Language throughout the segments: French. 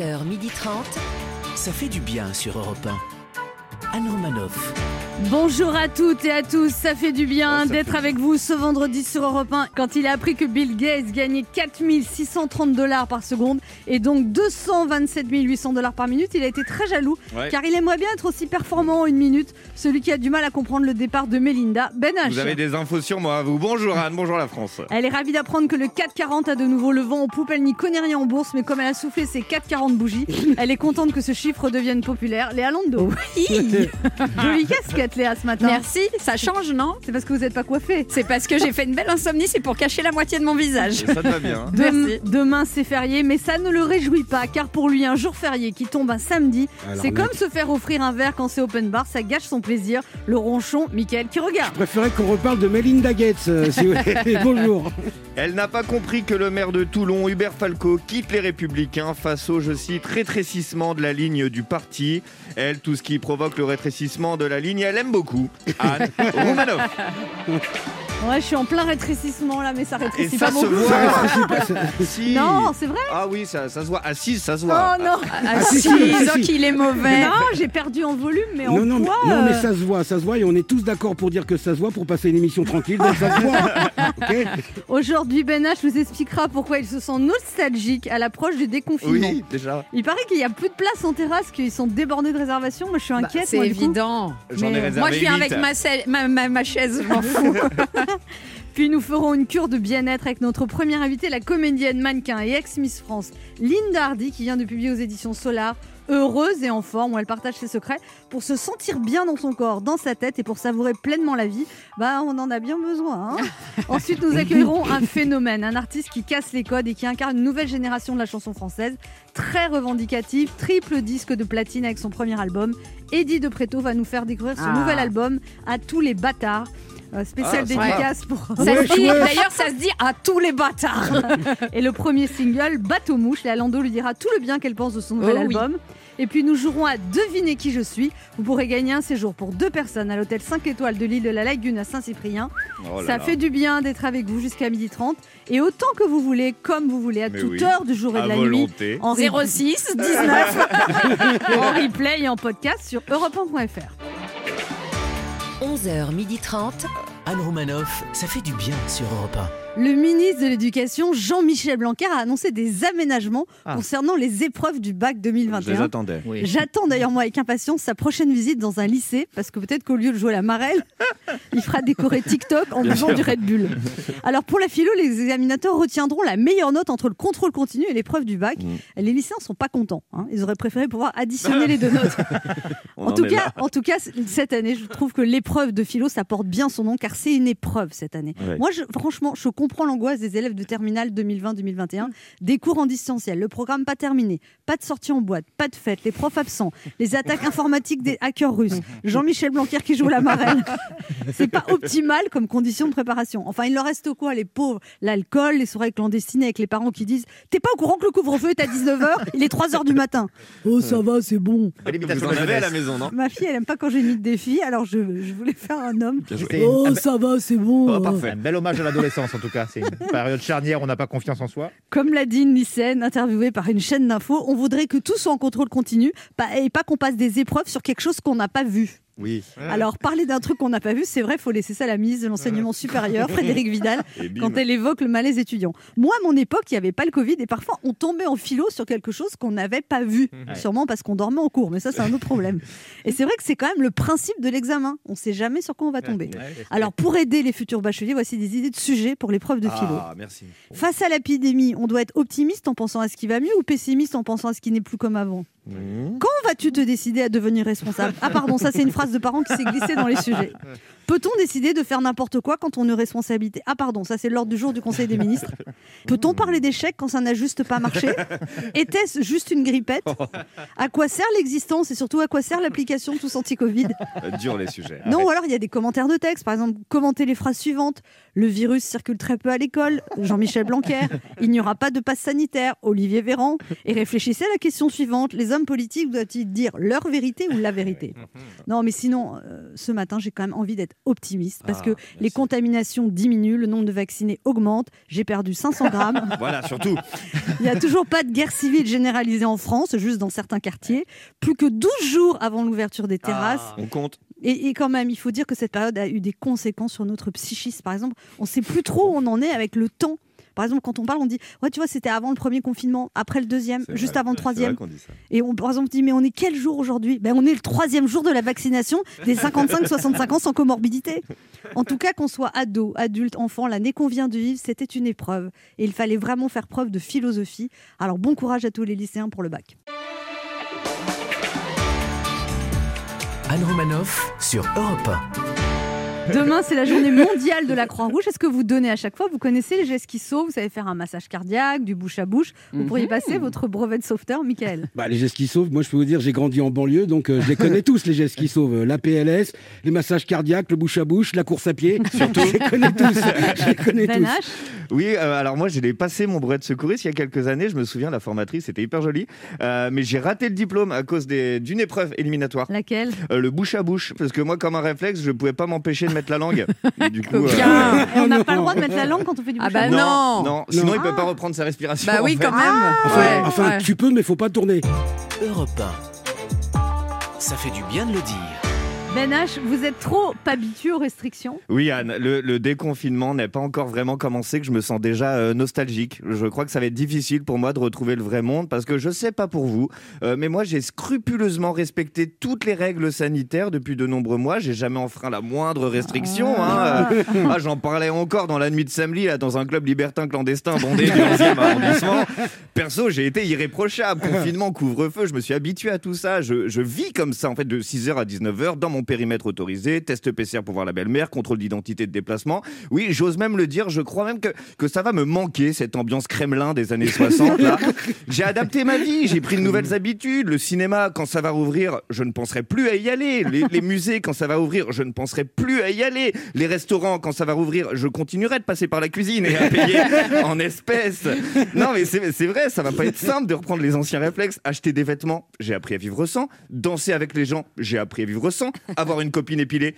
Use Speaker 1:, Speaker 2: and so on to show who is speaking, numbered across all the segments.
Speaker 1: 11h30. Ça fait du bien sur Europe 1. Anne Romanoff.
Speaker 2: Bonjour à toutes et à tous, ça fait du bien d'être avec vous ce vendredi sur Europe 1 quand il a appris que Bill Gates gagnait 4630 dollars par seconde et donc 227 800 dollars par minute. Il a été très jaloux
Speaker 3: Ouais.
Speaker 2: car il aimerait bien être aussi performant en une minute, celui qui a du mal à comprendre le départ de Melinda Ben H.
Speaker 3: Vous avez des infos sur moi, vous. Bonjour Anne, bonjour la France.
Speaker 2: Elle est ravie d'apprendre que le 440 a de nouveau le vent en poupe. Elle n'y connaît rien en bourse, mais comme elle a soufflé ses 440 bougies, elle est contente que ce chiffre devienne populaire. Léa Lando. Jolie casquette, Léa, ce matin.
Speaker 4: Merci, ça change, non?
Speaker 2: C'est parce que vous n'êtes pas coiffée.
Speaker 4: C'est parce que j'ai fait une belle insomnie, c'est pour cacher la moitié de mon visage.
Speaker 3: Ça te va bien. hein
Speaker 2: Dem-
Speaker 4: Merci.
Speaker 2: demain c'est férié, mais ça ne le réjouit pas, car pour lui un jour férié qui tombe un samedi, c'est comme se faire offrir un verre quand c'est open bar, ça gâche son plaisir. Le ronchon, Mickaël qui regarde.
Speaker 5: Je préférais qu'on reparle de Melinda Gates. euh, si vous voulez. Bonjour.
Speaker 3: Elle n'a pas compris que le maire de Toulon, Hubert Falco, quitte les Républicains face au, je cite, rétrécissement de la ligne du parti. Elle, tout ce qui provoque le rétrécissement de la ligne, elle beaucoup. Anne Romanoff.
Speaker 2: Ouais, je suis en plein rétrécissement là, mais ça
Speaker 3: Et
Speaker 2: rétrécit
Speaker 3: ça
Speaker 2: pas
Speaker 3: se
Speaker 2: beaucoup.
Speaker 3: voit. Si.
Speaker 2: Non, c'est vrai.
Speaker 3: Ah oui, ça, ça se voit. Assise, ça se voit.
Speaker 2: Oh non,
Speaker 4: Ah,
Speaker 5: si,
Speaker 4: si,
Speaker 5: si,
Speaker 4: disons
Speaker 5: si.
Speaker 4: qu'il est mauvais.
Speaker 2: non, j'ai perdu en volume, mais en
Speaker 5: non, non, mais,
Speaker 2: poids.
Speaker 5: non, mais
Speaker 2: euh,
Speaker 5: ça se voit, ça se voit, et on est tous d'accord pour dire que ça se voit pour passer une émission tranquille, donc ça se voit. Ok
Speaker 2: Aujourd'hui, Ben H nous expliquera pourquoi il se sent nostalgique à l'approche du déconfinement.
Speaker 3: Oui, déjà.
Speaker 2: Il paraît qu'il y a plus de place en terrasse, qu'ils sont débordés de réservations. Moi, je suis
Speaker 4: Bah,
Speaker 2: inquiète.
Speaker 4: c'est
Speaker 2: moi,
Speaker 4: évident.
Speaker 3: J'en ai
Speaker 2: Mais-
Speaker 3: réservé
Speaker 4: Moi, je viens
Speaker 3: huit.
Speaker 4: avec ma, selle- ma, ma- ma chaise, je m'en fous.
Speaker 2: Puis nous ferons une cure de bien-être avec notre première invitée, la comédienne mannequin et ex-Miss France, Linda Hardy, qui vient de publier aux éditions Solar. Heureuse et en forme, où elle partage ses secrets pour se sentir bien dans son corps, dans sa tête et pour savourer pleinement la vie. Bah, on en a bien besoin. hein. Ensuite, nous accueillerons un phénomène, un artiste qui casse les codes et qui incarne une nouvelle génération de la chanson française, très revendicative, triple disque de platine avec son premier album. Eddie De Preto va nous faire découvrir son
Speaker 4: Ah.
Speaker 2: nouvel album à tous les bâtards. Euh, spécial
Speaker 3: Ah, sympa.
Speaker 2: dédicace pour
Speaker 4: Ça dit-. D'ailleurs, ça se dit à tous les bâtards.
Speaker 2: Et le premier single, Bateau Mouche, Léa Lando lui dira tout le bien qu'elle pense de son nouvel
Speaker 4: Oh oui.
Speaker 2: album. Et puis nous jouerons à deviner qui je suis. Vous pourrez gagner un séjour pour deux personnes à l'hôtel 5 étoiles de l'île de la Lagune à Saint-Cyprien.
Speaker 3: Oh là
Speaker 2: Ça
Speaker 3: là.
Speaker 2: fait du bien d'être avec vous jusqu'à 12h30 et autant que vous voulez, comme vous voulez, à
Speaker 3: Mais
Speaker 2: toute
Speaker 3: oui.
Speaker 2: heure du jour et
Speaker 3: À
Speaker 2: de la nuit. En, re-
Speaker 4: 06 19.
Speaker 2: en replay et en podcast sur europe1.fr.
Speaker 1: 11h30. Anne Romanoff. Ça fait du bien sur Europe
Speaker 2: Le ministre de l'Éducation, Jean-Michel Blanquer, a annoncé des aménagements
Speaker 3: Ah.
Speaker 2: concernant les épreuves du bac
Speaker 3: Je les
Speaker 2: 2021.
Speaker 3: attendais.
Speaker 2: J'attends d'ailleurs moi avec impatience sa prochaine visite dans un lycée parce que peut-être qu'au lieu de jouer la marelle, il fera décorer TikTok en buvant du Red Bull. Alors pour la philo, les examinateurs retiendront la meilleure note entre le contrôle continu et l'épreuve du bac.
Speaker 3: Mm.
Speaker 2: Les lycéens sont pas contents. hein. Ils auraient préféré pouvoir additionner les deux notes.
Speaker 3: On
Speaker 2: En tout, cas, en tout cas, cette année, je trouve que l'épreuve de philo, ça porte bien son nom car c'est une épreuve cette année.
Speaker 3: Ouais.
Speaker 2: Moi, je- franchement, je comprends l'angoisse des élèves de terminale 2020-2021. Des cours en distanciel, le programme pas terminé, pas de sortie en boîte, pas de fête, les profs absents, les attaques informatiques des hackers russes, Jean-Michel Blanquer qui joue la marelle. C'est pas optimal comme condition de préparation. Enfin, il leur reste quoi, les pauvres? L'alcool, les soirées clandestines avec les parents qui disent T'es pas au courant que le couvre-feu est à 19h Il est 3h du matin. Oh, ça va, c'est bon.
Speaker 3: Vous en avez à la maison, non?
Speaker 2: Ma fille, elle aime pas quand j'imite des filles, alors je, je voulais faire un homme. Oh,
Speaker 6: un,
Speaker 2: ça va, c'est bon.
Speaker 3: Oh, parfait.
Speaker 6: un bel hommage à l'adolescence en tout cas. C'est une période charnière, on n'a pas confiance en soi.
Speaker 2: Comme l'a dit une lycéenne interviewée par une chaîne d'infos, on voudrait que tout soit en contrôle continu et pas qu'on passe des épreuves sur quelque chose qu'on n'a pas vu.
Speaker 3: Oui.
Speaker 2: Alors, parler d'un truc qu'on n'a pas vu, c'est vrai, il faut laisser ça à la ministre de l'Enseignement supérieur, Frédéric Vidal, quand elle évoque le malaise étudiant. Moi, à mon époque, il n'y avait pas le Covid et parfois on tombait en philo sur quelque chose qu'on n'avait pas vu.
Speaker 6: Ouais.
Speaker 2: Sûrement parce qu'on dormait en cours, mais ça, c'est un autre problème. Et c'est vrai que c'est quand même le principe de l'examen. On ne sait jamais sur quoi on va tomber. Alors, pour aider les futurs bacheliers, voici des idées de sujets pour l'épreuve de philo.
Speaker 3: Ah, merci.
Speaker 2: Face à l'épidémie, on doit être optimiste en pensant à ce qui va mieux ou pessimiste en pensant à ce qui n'est plus comme avant
Speaker 3: Mmh.
Speaker 2: Quand vas-tu te décider à devenir responsable? Ah pardon, ça c'est une phrase de parent qui s'est glissée dans les sujets. Peut-on décider de faire n'importe quoi quand on a une responsabilité? Ah pardon, ça c'est l'ordre du jour du Conseil des ministres. Peut-on parler d'échec quand ça n'a juste pas marché? Était-ce juste une grippette? À quoi sert l'existence et surtout à quoi sert l'application tous anti-Covid?
Speaker 3: Dur les sujets.
Speaker 2: non, ou alors il y a des commentaires de texte. Par exemple, commentez les phrases suivantes. Le virus circule très peu à l'école. Jean-Michel Blanquer. Il n'y aura pas de passe sanitaire. Olivier Véran. Et réfléchissez à la question suivante. Les hommes politiques doivent-ils de dire leur vérité ou la vérité. Non, mais sinon, euh, ce matin, j'ai quand même envie d'être optimiste parce que les contaminations diminuent, le nombre de vaccinés augmente. J'ai perdu 500 grammes.
Speaker 3: Voilà, surtout.
Speaker 2: Il n'y a toujours pas de guerre civile généralisée en France, juste dans certains quartiers. Plus que 12 jours avant l'ouverture des terrasses.
Speaker 3: On compte.
Speaker 2: Et, et quand même, il faut dire que cette période a eu des conséquences sur notre psychisme. Par exemple, on ne sait plus trop où on en est avec le temps. Par exemple, quand on parle, on dit Ouais, tu vois, c'était avant le premier confinement, après le deuxième, juste
Speaker 3: vrai,
Speaker 2: avant le troisième. Et on, par exemple, dit Mais on est quel jour aujourd'hui? Ben, On est le troisième jour de la vaccination des 55-65 ans sans comorbidité. En tout cas, qu'on soit ado, adulte, enfant, l'année qu'on vient de vivre, c'était une épreuve. Et il fallait vraiment faire preuve de philosophie. Alors, bon courage à tous les lycéens pour le bac.
Speaker 1: Anne Romanoff sur Europe 1.
Speaker 2: Demain, c'est la journée mondiale de la Croix-Rouge. Est-ce que vous donnez à chaque fois? Vous connaissez les gestes qui sauvent? Vous savez faire un massage cardiaque, du bouche à bouche. Vous pourriez passer votre brevet de sauveteur, Michael.
Speaker 5: Bah, les gestes qui sauvent, moi je peux vous dire, j'ai grandi en banlieue, donc euh, je les connais tous, les gestes qui sauvent. La PLS, les massages cardiaques, le bouche à bouche, la course à pied. Surtout. Je les connais tous. Je les connais
Speaker 2: Ben
Speaker 5: tous.
Speaker 2: H,
Speaker 3: Oui, euh, alors moi, j'ai passé mon brevet de secouriste il y a quelques années. Je me souviens, la formatrice, c'était hyper joli. Euh, mais j'ai raté le diplôme à cause des- d'une épreuve éliminatoire.
Speaker 2: laquelle?
Speaker 3: Euh, le bouche à bouche. Parce que moi, comme un réflexe, je pouvais pas m'empêcher de mettre la langue. Du coup. euh,
Speaker 4: Bien.
Speaker 2: Et on n'a pas le droit de mettre la langue quand on fait du
Speaker 4: Ah bah non.
Speaker 3: non, sinon il peut
Speaker 2: Ah.
Speaker 3: pas reprendre sa respiration.
Speaker 4: Bah oui,
Speaker 3: en fait.
Speaker 4: quand même.
Speaker 5: Enfin,
Speaker 4: Ouais,
Speaker 5: enfin,
Speaker 4: ouais.
Speaker 5: tu peux, mais faut pas tourner.
Speaker 1: Europe 1. Ça fait du bien de le dire.
Speaker 2: Ben H, vous êtes trop habitué aux restrictions
Speaker 3: Oui, Anne, le, le déconfinement n'est pas encore vraiment commencé, que je me sens déjà euh, nostalgique. Je crois que ça va être difficile pour moi de retrouver le vrai monde parce que je sais pas pour vous, euh, mais moi j'ai scrupuleusement respecté toutes les règles sanitaires depuis de nombreux mois. J'ai jamais enfreint la moindre restriction. hein. Euh, ah, J'en parlais encore dans la nuit de samedi, là, dans un club libertin clandestin bondé du 11e arrondissement. Perso, j'ai été irréprochable. Confinement, couvre-feu, je me suis habitué à tout ça. Je, je vis comme ça, en fait, de 6h à 19h, dans mon périmètre autorisé, test PCR pour voir la belle-mère, contrôle d'identité de déplacement. Oui, j'ose même le dire, je crois même que, que ça va me manquer, cette ambiance Kremlin des années 60. là. J'ai adapté ma vie, j'ai pris de nouvelles habitudes. Le cinéma, quand ça va rouvrir, je ne penserai plus à y aller. Les, les musées, quand ça va ouvrir, je ne penserai plus à y aller. Les restaurants, quand ça va rouvrir, je continuerai de passer par la cuisine et à payer en espèces. Non, mais c'est c'est vrai, ça va pas être simple de reprendre les anciens réflexes. Acheter des vêtements, j'ai appris à vivre sans. Danser avec les gens, j'ai appris à vivre sans. Avoir une copine épilée.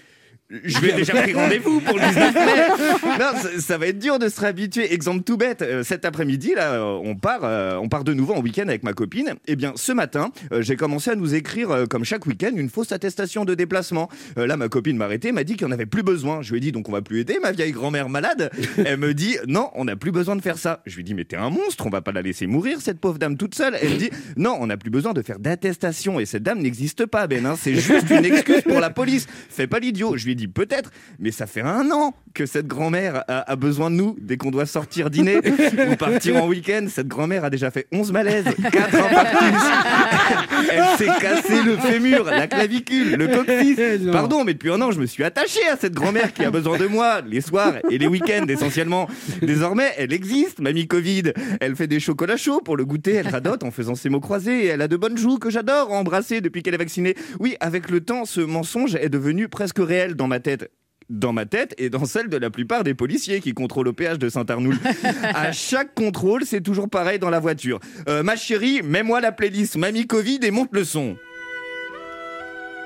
Speaker 3: Je vais déjà pris rendez-vous pour le 19 mai. Non, ça, ça va être dur de se réhabituer. Exemple tout bête, euh, cet après-midi, là, euh, on part, euh, on part de nouveau en week-end avec ma copine. Eh bien, ce matin, euh, j'ai commencé à nous écrire, euh, comme chaque week-end, une fausse attestation de déplacement. Euh, là, ma copine m'a arrêté, m'a dit qu'il n'y en avait plus besoin. Je lui ai dit, donc on va plus aider ma vieille grand-mère malade. Elle me dit, non, on n'a plus besoin de faire ça. Je lui ai dit, mais t'es un monstre, on va pas la laisser mourir, cette pauvre dame toute seule. Elle me dit, non, on n'a plus besoin de faire d'attestation. Et cette dame n'existe pas, Ben. hein. C'est juste une excuse pour la police. Fais pas l'idiot. Je lui ai dit, peut-être, mais ça fait un an que cette grand-mère a, a besoin de nous dès qu'on doit sortir dîner ou partir en week-end. Cette grand-mère a déjà fait 11 malaises, 4 infarctus. Elle s'est cassé le fémur, la clavicule, le coccyx.
Speaker 5: Non.
Speaker 3: Pardon, mais depuis un an, je me suis attaché à cette grand-mère qui a besoin de moi les soirs et les week-ends essentiellement. Désormais, elle existe, mamie Covid. Elle fait des chocolats chauds pour le goûter, elle radote en faisant ses mots croisés et elle a de bonnes joues que j'adore embrasser depuis qu'elle est vaccinée. Oui, avec le temps, ce mensonge est devenu presque réel dans ma tête dans ma tête et dans celle de la plupart des policiers qui contrôlent au péage de Saint-Arnoul. à chaque contrôle, c'est toujours pareil dans la voiture. Euh, ma chérie, mets-moi la playlist Mamie Covid et monte le son.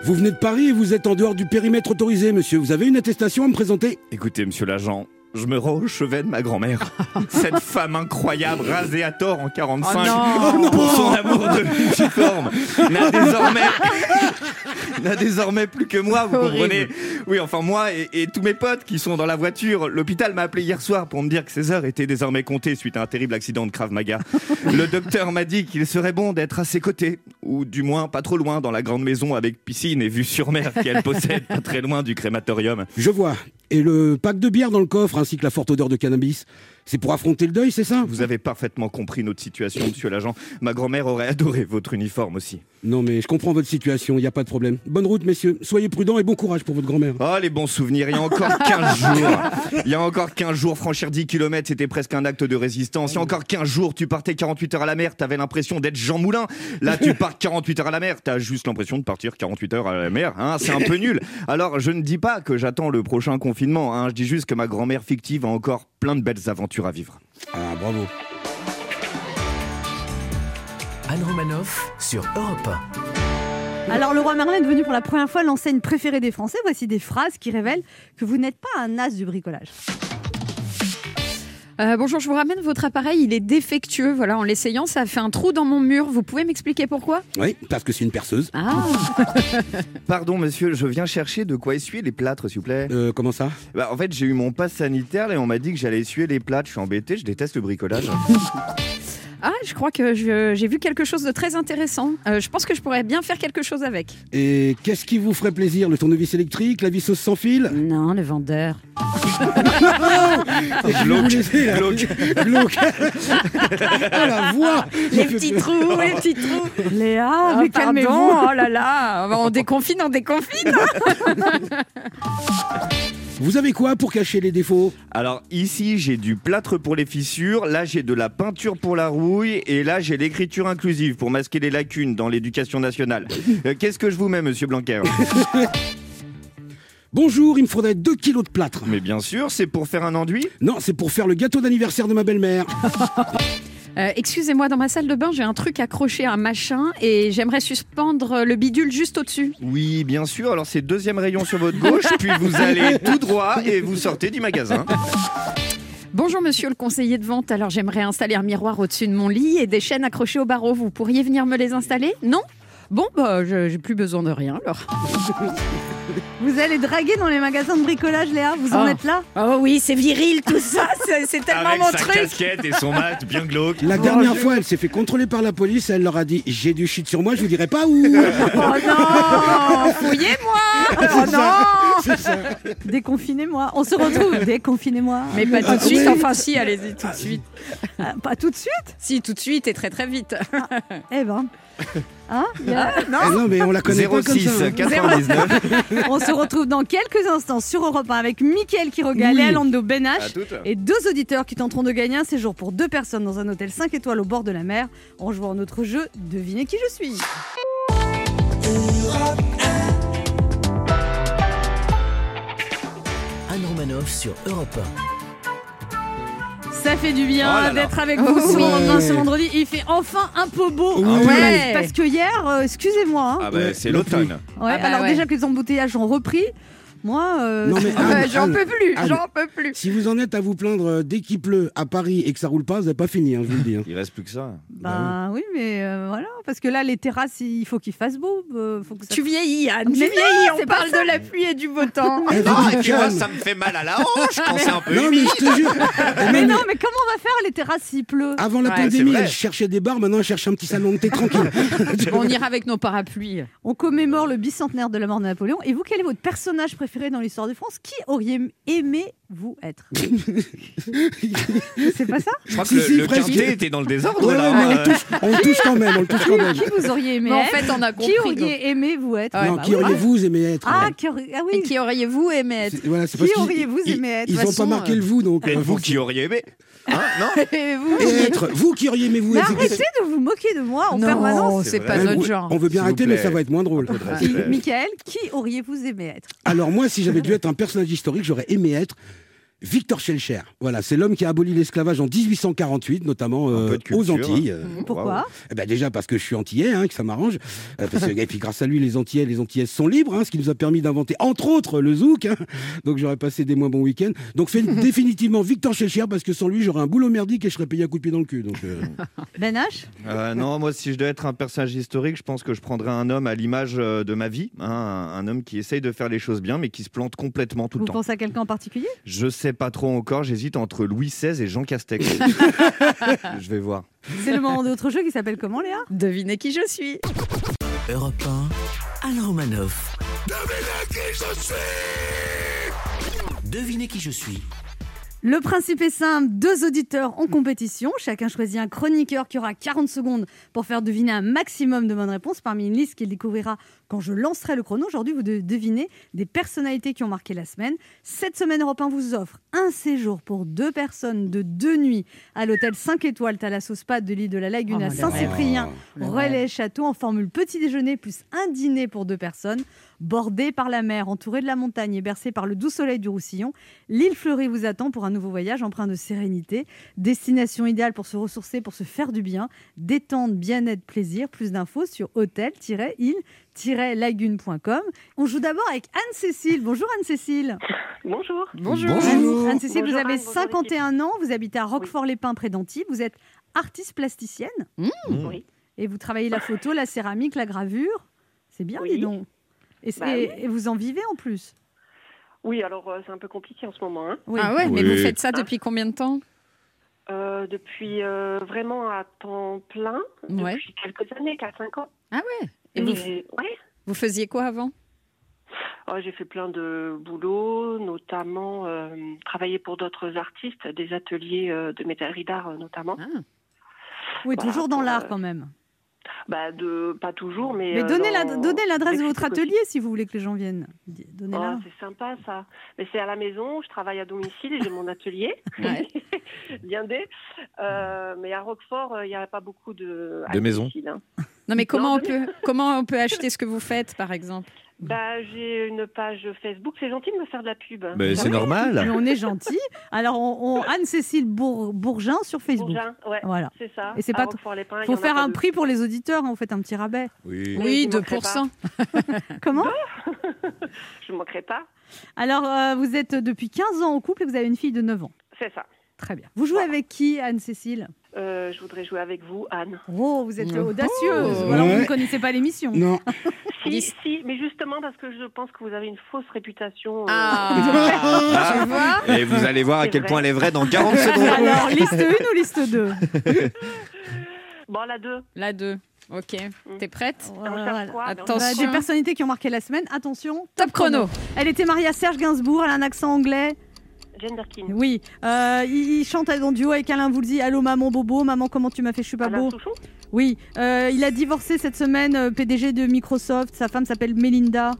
Speaker 5: Vous venez de Paris et vous êtes en dehors du périmètre autorisé, monsieur. Vous avez une attestation à me présenter?
Speaker 3: Écoutez, monsieur l'agent, je me rends au chevet de ma grand-mère. Cette femme incroyable, rasée à tort en 45,
Speaker 4: Oh non.
Speaker 3: pour son amour de l'uniforme, n'a désormais, n'a désormais plus que moi, vous
Speaker 4: Horrible.
Speaker 3: comprenez Oui, enfin moi et, et tous mes potes qui sont dans la voiture. L'hôpital m'a appelé hier soir pour me dire que ses heures étaient désormais comptées suite à un terrible accident de Krav Maga. Le docteur m'a dit qu'il serait bon d'être à ses côtés, ou du moins pas trop loin dans la grande maison avec piscine et vue sur mer qu'elle possède, pas très loin du crématorium.
Speaker 5: Je vois. Et le pack de bière dans le coffre, ainsi que la forte odeur de cannabis, c'est pour affronter le deuil, c'est ça?
Speaker 3: Vous avez parfaitement compris notre situation, monsieur l'agent. Ma grand-mère aurait adoré votre uniforme aussi.
Speaker 5: Non, mais je comprends votre situation, il n'y a pas de problème. Bonne route, messieurs. Soyez prudents et bon courage pour votre grand-mère.
Speaker 3: Oh, les bons souvenirs, il y a encore 15 jours. Il y a encore 15 jours, franchir 10 km, c'était presque un acte de résistance. Il y a encore 15 jours, tu partais 48 heures à la mer, t'avais l'impression d'être Jean Moulin. Là, tu pars 48 heures à la mer, t'as juste l'impression de partir 48 heures à la mer. Hein, c'est un peu nul. Alors, je ne dis pas que j'attends le prochain confinement. Hein, je dis juste que ma grand-mère fictive a encore plein de belles aventures à vivre.
Speaker 5: Ah, bravo.
Speaker 1: Anne Romanoff sur Europe 1.
Speaker 2: Alors, le roi Merlin est devenu pour la première fois l'enseigne préférée des Français. Voici des phrases qui révèlent que vous n'êtes pas un as du bricolage.
Speaker 4: Euh, bonjour, je vous ramène votre appareil, il est défectueux. Voilà, en l'essayant, ça a fait un trou dans mon mur. Vous pouvez m'expliquer pourquoi?
Speaker 5: Oui, parce que c'est une perceuse.
Speaker 4: Ah,
Speaker 3: Pardon, monsieur, je viens chercher de quoi essuyer les plâtres, s'il vous plaît.
Speaker 5: Euh, comment ça?
Speaker 3: Bah, en fait, j'ai eu mon pass sanitaire et on m'a dit que j'allais essuyer les plâtres. Je suis embêté, je déteste le bricolage.
Speaker 4: ah je crois que j'ai vu quelque chose de très intéressant. Euh, je pense que je pourrais bien faire quelque chose avec.
Speaker 5: Et qu'est-ce qui vous ferait plaisir Le tournevis électrique La visseuse sans fil?
Speaker 4: Non, le vendeur.
Speaker 5: Glauque, glauque, glauque. Oh la voix
Speaker 4: Les petits trous, les petits trous.
Speaker 2: Léa,
Speaker 4: Ah,
Speaker 2: mais calmez-vous.
Speaker 4: oh là là, on déconfine, on déconfine.
Speaker 5: Vous avez quoi pour cacher les défauts?
Speaker 3: Alors ici, j'ai du plâtre pour les fissures, là j'ai de la peinture pour la rouille et là j'ai l'écriture inclusive pour masquer les lacunes dans l'éducation nationale. Euh, Qu'est-ce que je vous mets, monsieur Blanquer?
Speaker 5: Bonjour, il me faudrait 2 kilos de plâtre.
Speaker 3: Mais bien sûr, c'est pour faire un enduit?
Speaker 5: Non, c'est pour faire le gâteau d'anniversaire de ma belle-mère.
Speaker 4: Euh, Excusez-moi, dans ma salle de bain, j'ai un truc accroché à un machin et j'aimerais suspendre le bidule juste au-dessus.
Speaker 3: Oui, bien sûr. Alors c'est deuxième rayon sur votre gauche, puis vous allez tout droit et vous sortez du magasin.
Speaker 4: Bonjour monsieur le conseiller de vente, alors j'aimerais installer un miroir au-dessus de mon lit et des chaînes accrochées au barreau. Vous pourriez venir me les installer? Non? Bon, bah, je- j'ai plus besoin de rien alors.
Speaker 2: Vous allez draguer dans les magasins de bricolage, Léa Vous en
Speaker 4: Ah.
Speaker 2: êtes là
Speaker 4: Oh oui, c'est viril tout ça, c'est tellement
Speaker 3: Avec
Speaker 4: mon
Speaker 3: sa
Speaker 4: truc.
Speaker 3: casquette et son mat bien glauque.
Speaker 5: La dernière fois, elle s'est fait contrôler par la police. Elle leur a dit J'ai du shit sur moi, je vous dirai pas où.
Speaker 4: Oh non Fouillez-moi Oh non.
Speaker 2: Déconfinez-moi. On se retrouve. Déconfinez-moi.
Speaker 4: Mais pas tout
Speaker 5: Ah,
Speaker 4: de suite, enfin si, allez-y tout de suite.
Speaker 2: Ah, pas tout de suite
Speaker 4: Si, tout de suite et très très vite.
Speaker 2: Eh ben. Hein Il y a-
Speaker 5: Eh non, mais on la connaît pas comme
Speaker 3: 06
Speaker 5: ça. hein.
Speaker 3: 99.
Speaker 2: On se retrouve dans quelques instants sur Europe 1 avec Mickaël qui regarde
Speaker 5: Oui.
Speaker 2: et Alando
Speaker 3: À
Speaker 2: Benache.
Speaker 3: toutes.
Speaker 2: Et deux auditeurs qui tenteront de gagner un séjour pour deux personnes dans un hôtel 5 étoiles au bord de la mer en jouant à notre jeu Devinez qui je suis.
Speaker 1: Anne Romanoff sur Europe
Speaker 2: Ça fait du bien
Speaker 3: Oh
Speaker 2: d'être avec
Speaker 4: Oh
Speaker 2: vous ce,
Speaker 4: oui.
Speaker 2: vendredi- ce vendredi. Il fait enfin un peu beau.
Speaker 5: Oui.
Speaker 4: Ouais.
Speaker 2: Parce que hier, euh, excusez-moi. hein.
Speaker 3: Ah bah c'est l'automne.
Speaker 2: Ouais,
Speaker 4: Ah bah
Speaker 2: alors
Speaker 4: ouais.
Speaker 2: déjà que les embouteillages ont repris, moi, euh,
Speaker 5: Non,
Speaker 4: Euh, j'en peux plus, j'en peux plus.
Speaker 5: Si vous en êtes à vous plaindre dès qu'il pleut à Paris et que ça roule pas, vous n'avez pas fini, hein, je vous le dis. hein.
Speaker 3: Il reste plus que ça.
Speaker 2: bah oui, mais euh, voilà, parce que là, les terrasses, il faut qu'il fasse beau. euh, faut que ça-
Speaker 4: Tu vieillis, Anne, tu
Speaker 2: non,
Speaker 4: vieillis, on parle de la pluie et du beau temps.
Speaker 5: Vous dites
Speaker 3: et puis moi,
Speaker 5: calme.
Speaker 3: ça me fait mal à la hanche quand c'est un peu
Speaker 5: Non, mais
Speaker 3: humide.
Speaker 5: je te jure.
Speaker 2: Mais non, mais comment on va faire les terrasses s'il pleut?
Speaker 5: Avant la
Speaker 3: Ouais,
Speaker 5: pandémie, elle cherchait des bars, maintenant elle cherche un petit salon de thé tranquille.
Speaker 4: On ira avec nos parapluies.
Speaker 2: On commémore le bicentenaire de la mort de Napoléon. Et vous, quel est votre personnage préféré? Dans l'histoire de France Qui auriez aimé vous être C'est pas ça
Speaker 3: Je crois que
Speaker 5: Si,
Speaker 3: le,
Speaker 5: si,
Speaker 3: le
Speaker 5: presque.
Speaker 3: quintet était dans le désordre
Speaker 5: Ouais,
Speaker 3: là.
Speaker 5: ouais, mais on le touche, on touche quand même, on le touche quand même.
Speaker 2: Qui vous auriez aimé
Speaker 4: Mais en fait, on a compris.
Speaker 2: Qui
Speaker 4: donc.
Speaker 2: auriez aimé vous être
Speaker 4: Ouais,
Speaker 5: non,
Speaker 2: bah
Speaker 5: qui
Speaker 2: oui.
Speaker 5: auriez-vous aimé être
Speaker 2: Ah, qui ah
Speaker 4: Et
Speaker 2: oui.
Speaker 4: qui auriez-vous aimé être
Speaker 5: Voilà,
Speaker 2: Qui auriez-vous
Speaker 5: ils-
Speaker 2: aimé être
Speaker 5: Ils n'ont pas marqué le vous, donc.
Speaker 3: Et
Speaker 5: euh,
Speaker 3: vous qui auriez aimé Hein Non
Speaker 4: Et vous
Speaker 5: Et être, vous qui auriez aimé vous
Speaker 2: Mais
Speaker 5: être.
Speaker 2: arrêtez de vous moquer de moi en
Speaker 4: Non,
Speaker 2: permanence.
Speaker 4: c'est
Speaker 3: C'est
Speaker 4: pas notre genre.
Speaker 5: On veut bien arrêter, mais ça va être moins drôle.
Speaker 2: Michael, qui auriez-vous aimé être?
Speaker 5: Alors moi, si j'avais dû être un personnage historique, j'aurais aimé être Victor Schellcher. Voilà, c'est l'homme qui a aboli l'esclavage en 1848, notamment euh, aux
Speaker 3: culture.
Speaker 5: Antilles. Euh,
Speaker 2: Pourquoi
Speaker 5: eh ben déjà parce que je suis antillais, hein, que ça m'arrange. Euh, parce que- et puis grâce à lui, les antillais, les antillaises sont libres, hein, ce qui nous a permis d'inventer entre autres le zouk. hein. Donc j'aurais passé des moins bons week-ends. Donc fait définitivement Victor Schellcher parce que sans lui, j'aurais un boulot merdique et je serais payé à coup de pied dans le cul. Donc euh,
Speaker 2: Ben H?
Speaker 3: Euh, non, moi, si je dois être un personnage historique, je pense que je prendrais un homme à l'image de ma vie. hein, un, un homme qui essaye de faire les choses bien, mais qui se plante complètement tout
Speaker 2: Vous
Speaker 3: le temps.
Speaker 2: pensez à quelqu'un en particulier?
Speaker 3: Je sais pas trop encore, j'hésite entre Louis XVI et Jean Castex. je vais voir.
Speaker 2: C'est le moment d'autre jeu qui s'appelle comment, Léa?
Speaker 4: Devinez qui je suis.
Speaker 1: Europe 1, Anne Romanoff. Devinez qui je suis.
Speaker 2: Le principe est simple, deux auditeurs en compétition. Chacun choisit un chroniqueur qui aura 40 secondes pour faire deviner un maximum de bonnes réponses parmi une liste qu'il découvrira quand je lancerai le chrono. Aujourd'hui, vous devez deviner des personnalités qui ont marqué la semaine. Cette semaine, Europe 1 vous offre un séjour pour deux personnes de deux nuits à l'hôtel 5 étoiles Thalasso Spa de l'île de la Lagune
Speaker 4: Oh,
Speaker 2: à Saint-Cyprien, relais château en formule petit déjeuner plus un dîner pour deux personnes. Bordé par la mer, entouré de la montagne et bercé par le doux soleil du Roussillon, l'île fleurie vous attend pour un nouveau voyage empreint de sérénité. Destination idéale pour se ressourcer, pour se faire du bien. Détente, bien-être, plaisir. Plus d'infos sur On joue d'abord avec Anne-Cécile. Bonjour Anne-Cécile.
Speaker 7: Bonjour.
Speaker 4: Bonjour.
Speaker 3: Bonjour.
Speaker 2: Anne-Cécile, vous avez
Speaker 7: Anne, bonjour
Speaker 2: 51 ans, vous habitez à Roquefort-les-Pins près d'Antibes. Vous êtes artiste plasticienne
Speaker 7: Oui.
Speaker 2: et vous travaillez la photo, la céramique, la gravure. C'est bien,
Speaker 7: Oui.
Speaker 2: dis donc. Et,
Speaker 7: Bah oui.
Speaker 2: et vous en vivez en plus?
Speaker 7: Oui, alors euh, c'est un peu compliqué en ce moment. Hein.
Speaker 2: Oui.
Speaker 4: Ah ouais, mais vous faites ça depuis combien de temps?
Speaker 7: Euh, depuis euh, vraiment à temps plein,
Speaker 4: Ouais.
Speaker 7: depuis quelques années, 4-5 ans.
Speaker 4: Ah ouais. Et vous,
Speaker 7: Et- ouais.
Speaker 4: vous faisiez quoi avant?
Speaker 7: Oh, j'ai fait plein de boulot, notamment euh, travailler pour d'autres artistes, des ateliers euh, de métallerie d'art euh, notamment.
Speaker 4: Ah.
Speaker 2: Oui, toujours dans l'art
Speaker 7: euh,
Speaker 2: quand même?
Speaker 7: Bah, de, pas toujours, mais.
Speaker 2: Mais
Speaker 7: euh,
Speaker 2: donnez la- l'adresse de votre atelier si vous voulez que les gens viennent.
Speaker 7: Oh, c'est sympa ça. Mais c'est à la maison, je travaille à domicile et j'ai mon atelier.
Speaker 4: Ouais.
Speaker 7: Bien des. Euh, mais à Roquefort, il n'y a pas beaucoup de.
Speaker 3: De maisons.
Speaker 7: domicile, hein.
Speaker 4: Non, mais comment
Speaker 7: Non,
Speaker 4: on peut comment on peut acheter ce que vous faites, par exemple?
Speaker 7: Bah, j'ai une page Facebook. C'est gentil de me faire de la pub.
Speaker 3: Mais
Speaker 7: Ça
Speaker 3: c'est normal.
Speaker 2: Mais on est gentil. Alors, on, on- Anne-Cécile Bour- Bourgin sur Facebook.
Speaker 7: Bourgin, ouais,
Speaker 2: Voilà.
Speaker 7: c'est ça.
Speaker 2: Et c'est pas-
Speaker 7: y
Speaker 2: faut faire un
Speaker 7: de-
Speaker 2: prix pour les auditeurs. hein, Vous faites un petit rabais.
Speaker 3: Oui.
Speaker 7: Oui,
Speaker 4: Oui,
Speaker 7: je manquerai
Speaker 4: 2%.
Speaker 2: Comment?
Speaker 7: Je ne manquerai pas.
Speaker 2: Alors, euh, vous êtes depuis 15 ans en couple et vous avez une fille de 9 ans.
Speaker 7: C'est ça.
Speaker 2: Très bien. Vous jouez avec qui, Anne-Cécile?
Speaker 7: Euh, je voudrais jouer avec vous, Anne.
Speaker 2: Oh, vous êtes
Speaker 4: Oh.
Speaker 2: audacieuse. Alors vous ne connaissez pas l'émission.
Speaker 5: Non.
Speaker 7: Si, si, mais justement parce que je pense que vous avez une fausse réputation. euh,
Speaker 4: Ah, tu vois
Speaker 3: Et vous allez voir à quel
Speaker 7: vrai.
Speaker 3: point elle est vraie dans 40 secondes.
Speaker 2: Alors, liste 1 ou liste 2
Speaker 7: Bon, la 2.
Speaker 4: La 2. Ok. T'es prête?
Speaker 7: Quoi
Speaker 4: Attention.
Speaker 2: Bah, Des personnalités qui ont marqué la semaine. Attention.
Speaker 4: Top chrono.
Speaker 2: Elle était mariée à Serge Gainsbourg. Elle a un accent anglais.
Speaker 7: Jane Birkin.
Speaker 2: Oui. Euh, il, il chante en duo avec Alain Voulzy. Allô, maman Bobo. Maman, comment tu m'as fait Je suis pas
Speaker 7: Alain
Speaker 2: beau.
Speaker 7: Souchon
Speaker 2: Oui. Euh, il a divorcé cette semaine. euh, PDG de Microsoft. Sa femme s'appelle Melinda.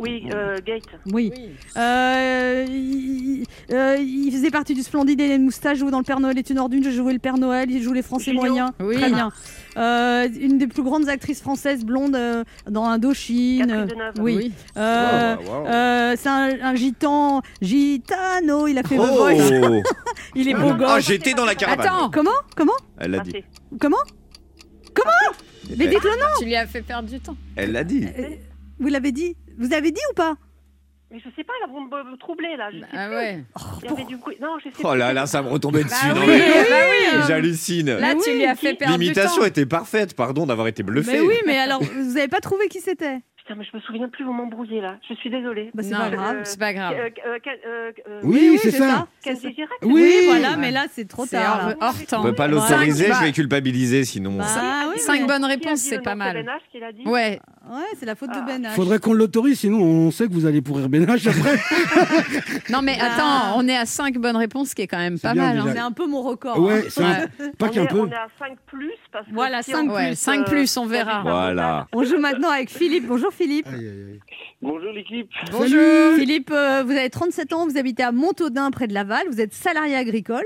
Speaker 7: Oui, euh, Gate.
Speaker 2: Oui. Euh, il, euh, il faisait partie du Splendide Hélène Moustache, joue dans le Père Noël est une ordure, j'ai joué le Père Noël, il joue les Français moyens.
Speaker 4: Oui.
Speaker 2: Très bien. Euh, une des plus grandes actrices françaises blondes euh, dans Indochine.
Speaker 7: Deneuve.
Speaker 2: Oui. Euh,
Speaker 3: Oh, wow.
Speaker 2: euh, c'est un, un gitan, gitano, il a fait The
Speaker 3: Oh,
Speaker 2: Voice. Il est beau
Speaker 3: Ah,
Speaker 2: gosse.
Speaker 3: j'étais dans la caravane.
Speaker 4: Attends,
Speaker 2: Comment Comment
Speaker 3: Elle l'a dit.
Speaker 7: Passé.
Speaker 2: Comment Comment Mais
Speaker 3: Elle-
Speaker 2: dites-le non
Speaker 4: tu lui as fait perdre du temps.
Speaker 3: Elle l'a dit.
Speaker 2: Vous l'avez dit Vous avez dit ou pas?
Speaker 7: Mais je sais pas, là, vous me troublez, là. Je sais
Speaker 4: Ah
Speaker 7: plus.
Speaker 4: ouais.
Speaker 7: Il y avait du coup. Non, je sais
Speaker 3: Oh là là, ça me retombait dessus.
Speaker 4: Bah
Speaker 3: non,
Speaker 4: oui,
Speaker 3: mais-
Speaker 4: bah oui.
Speaker 3: J'hallucine.
Speaker 4: Là, tu
Speaker 2: oui,
Speaker 4: lui as fait perdre du
Speaker 3: L'imitation était parfaite, pardon d'avoir été bluffé.
Speaker 2: Mais oui, mais alors, vous n'avez pas trouvé qui c'était?
Speaker 7: Putain, mais je me souviens plus, vous m'embrouillez, là. Je suis désolée.
Speaker 2: bah, C'est pas grave.
Speaker 7: Euh,
Speaker 4: c'est pas grave.
Speaker 7: Euh, euh, euh, euh,
Speaker 5: Oui, c'est ça.
Speaker 7: Kenji Girac
Speaker 5: Oui.
Speaker 2: voilà, mais là, c'est trop
Speaker 4: C'est
Speaker 2: tard.
Speaker 4: hors, hors
Speaker 3: On
Speaker 4: temps.
Speaker 3: peut pas l'autoriser,
Speaker 4: Cinq,
Speaker 3: je vais culpabiliser sinon.
Speaker 2: Bah, oui,
Speaker 4: Cinq bonnes réponses, c'est pas mal.
Speaker 7: Ben H qu'il a dit
Speaker 4: Ouais.
Speaker 2: Ouais, c'est la faute de
Speaker 7: Ah.
Speaker 2: Ben H.
Speaker 5: Faudrait qu'on l'autorise, sinon on sait que vous allez pourrir Benach après.
Speaker 4: Non, mais
Speaker 2: Ah.
Speaker 4: attends, on est à 5 bonnes réponses, ce qui est quand même
Speaker 5: C'est
Speaker 4: pas mal. hein.
Speaker 2: C'est un peu mon record.
Speaker 5: Ouais,
Speaker 2: hein.
Speaker 5: c'est pas
Speaker 7: on
Speaker 5: qu'un peu.
Speaker 7: on est à 5 plus parce que
Speaker 2: Voilà,
Speaker 7: si
Speaker 2: 5
Speaker 7: on-
Speaker 4: Ouais,
Speaker 2: plus,
Speaker 4: 5
Speaker 7: euh,
Speaker 4: plus, on verra.
Speaker 3: Voilà.
Speaker 2: On joue maintenant avec Philippe. Bonjour Philippe.
Speaker 5: Aïe, aïe, aïe.
Speaker 8: Bonjour l'équipe.
Speaker 4: Bonjour.
Speaker 2: Philippe, euh, vous avez 37 ans, vous habitez à Montaudin, près de Laval. Vous êtes salarié agricole,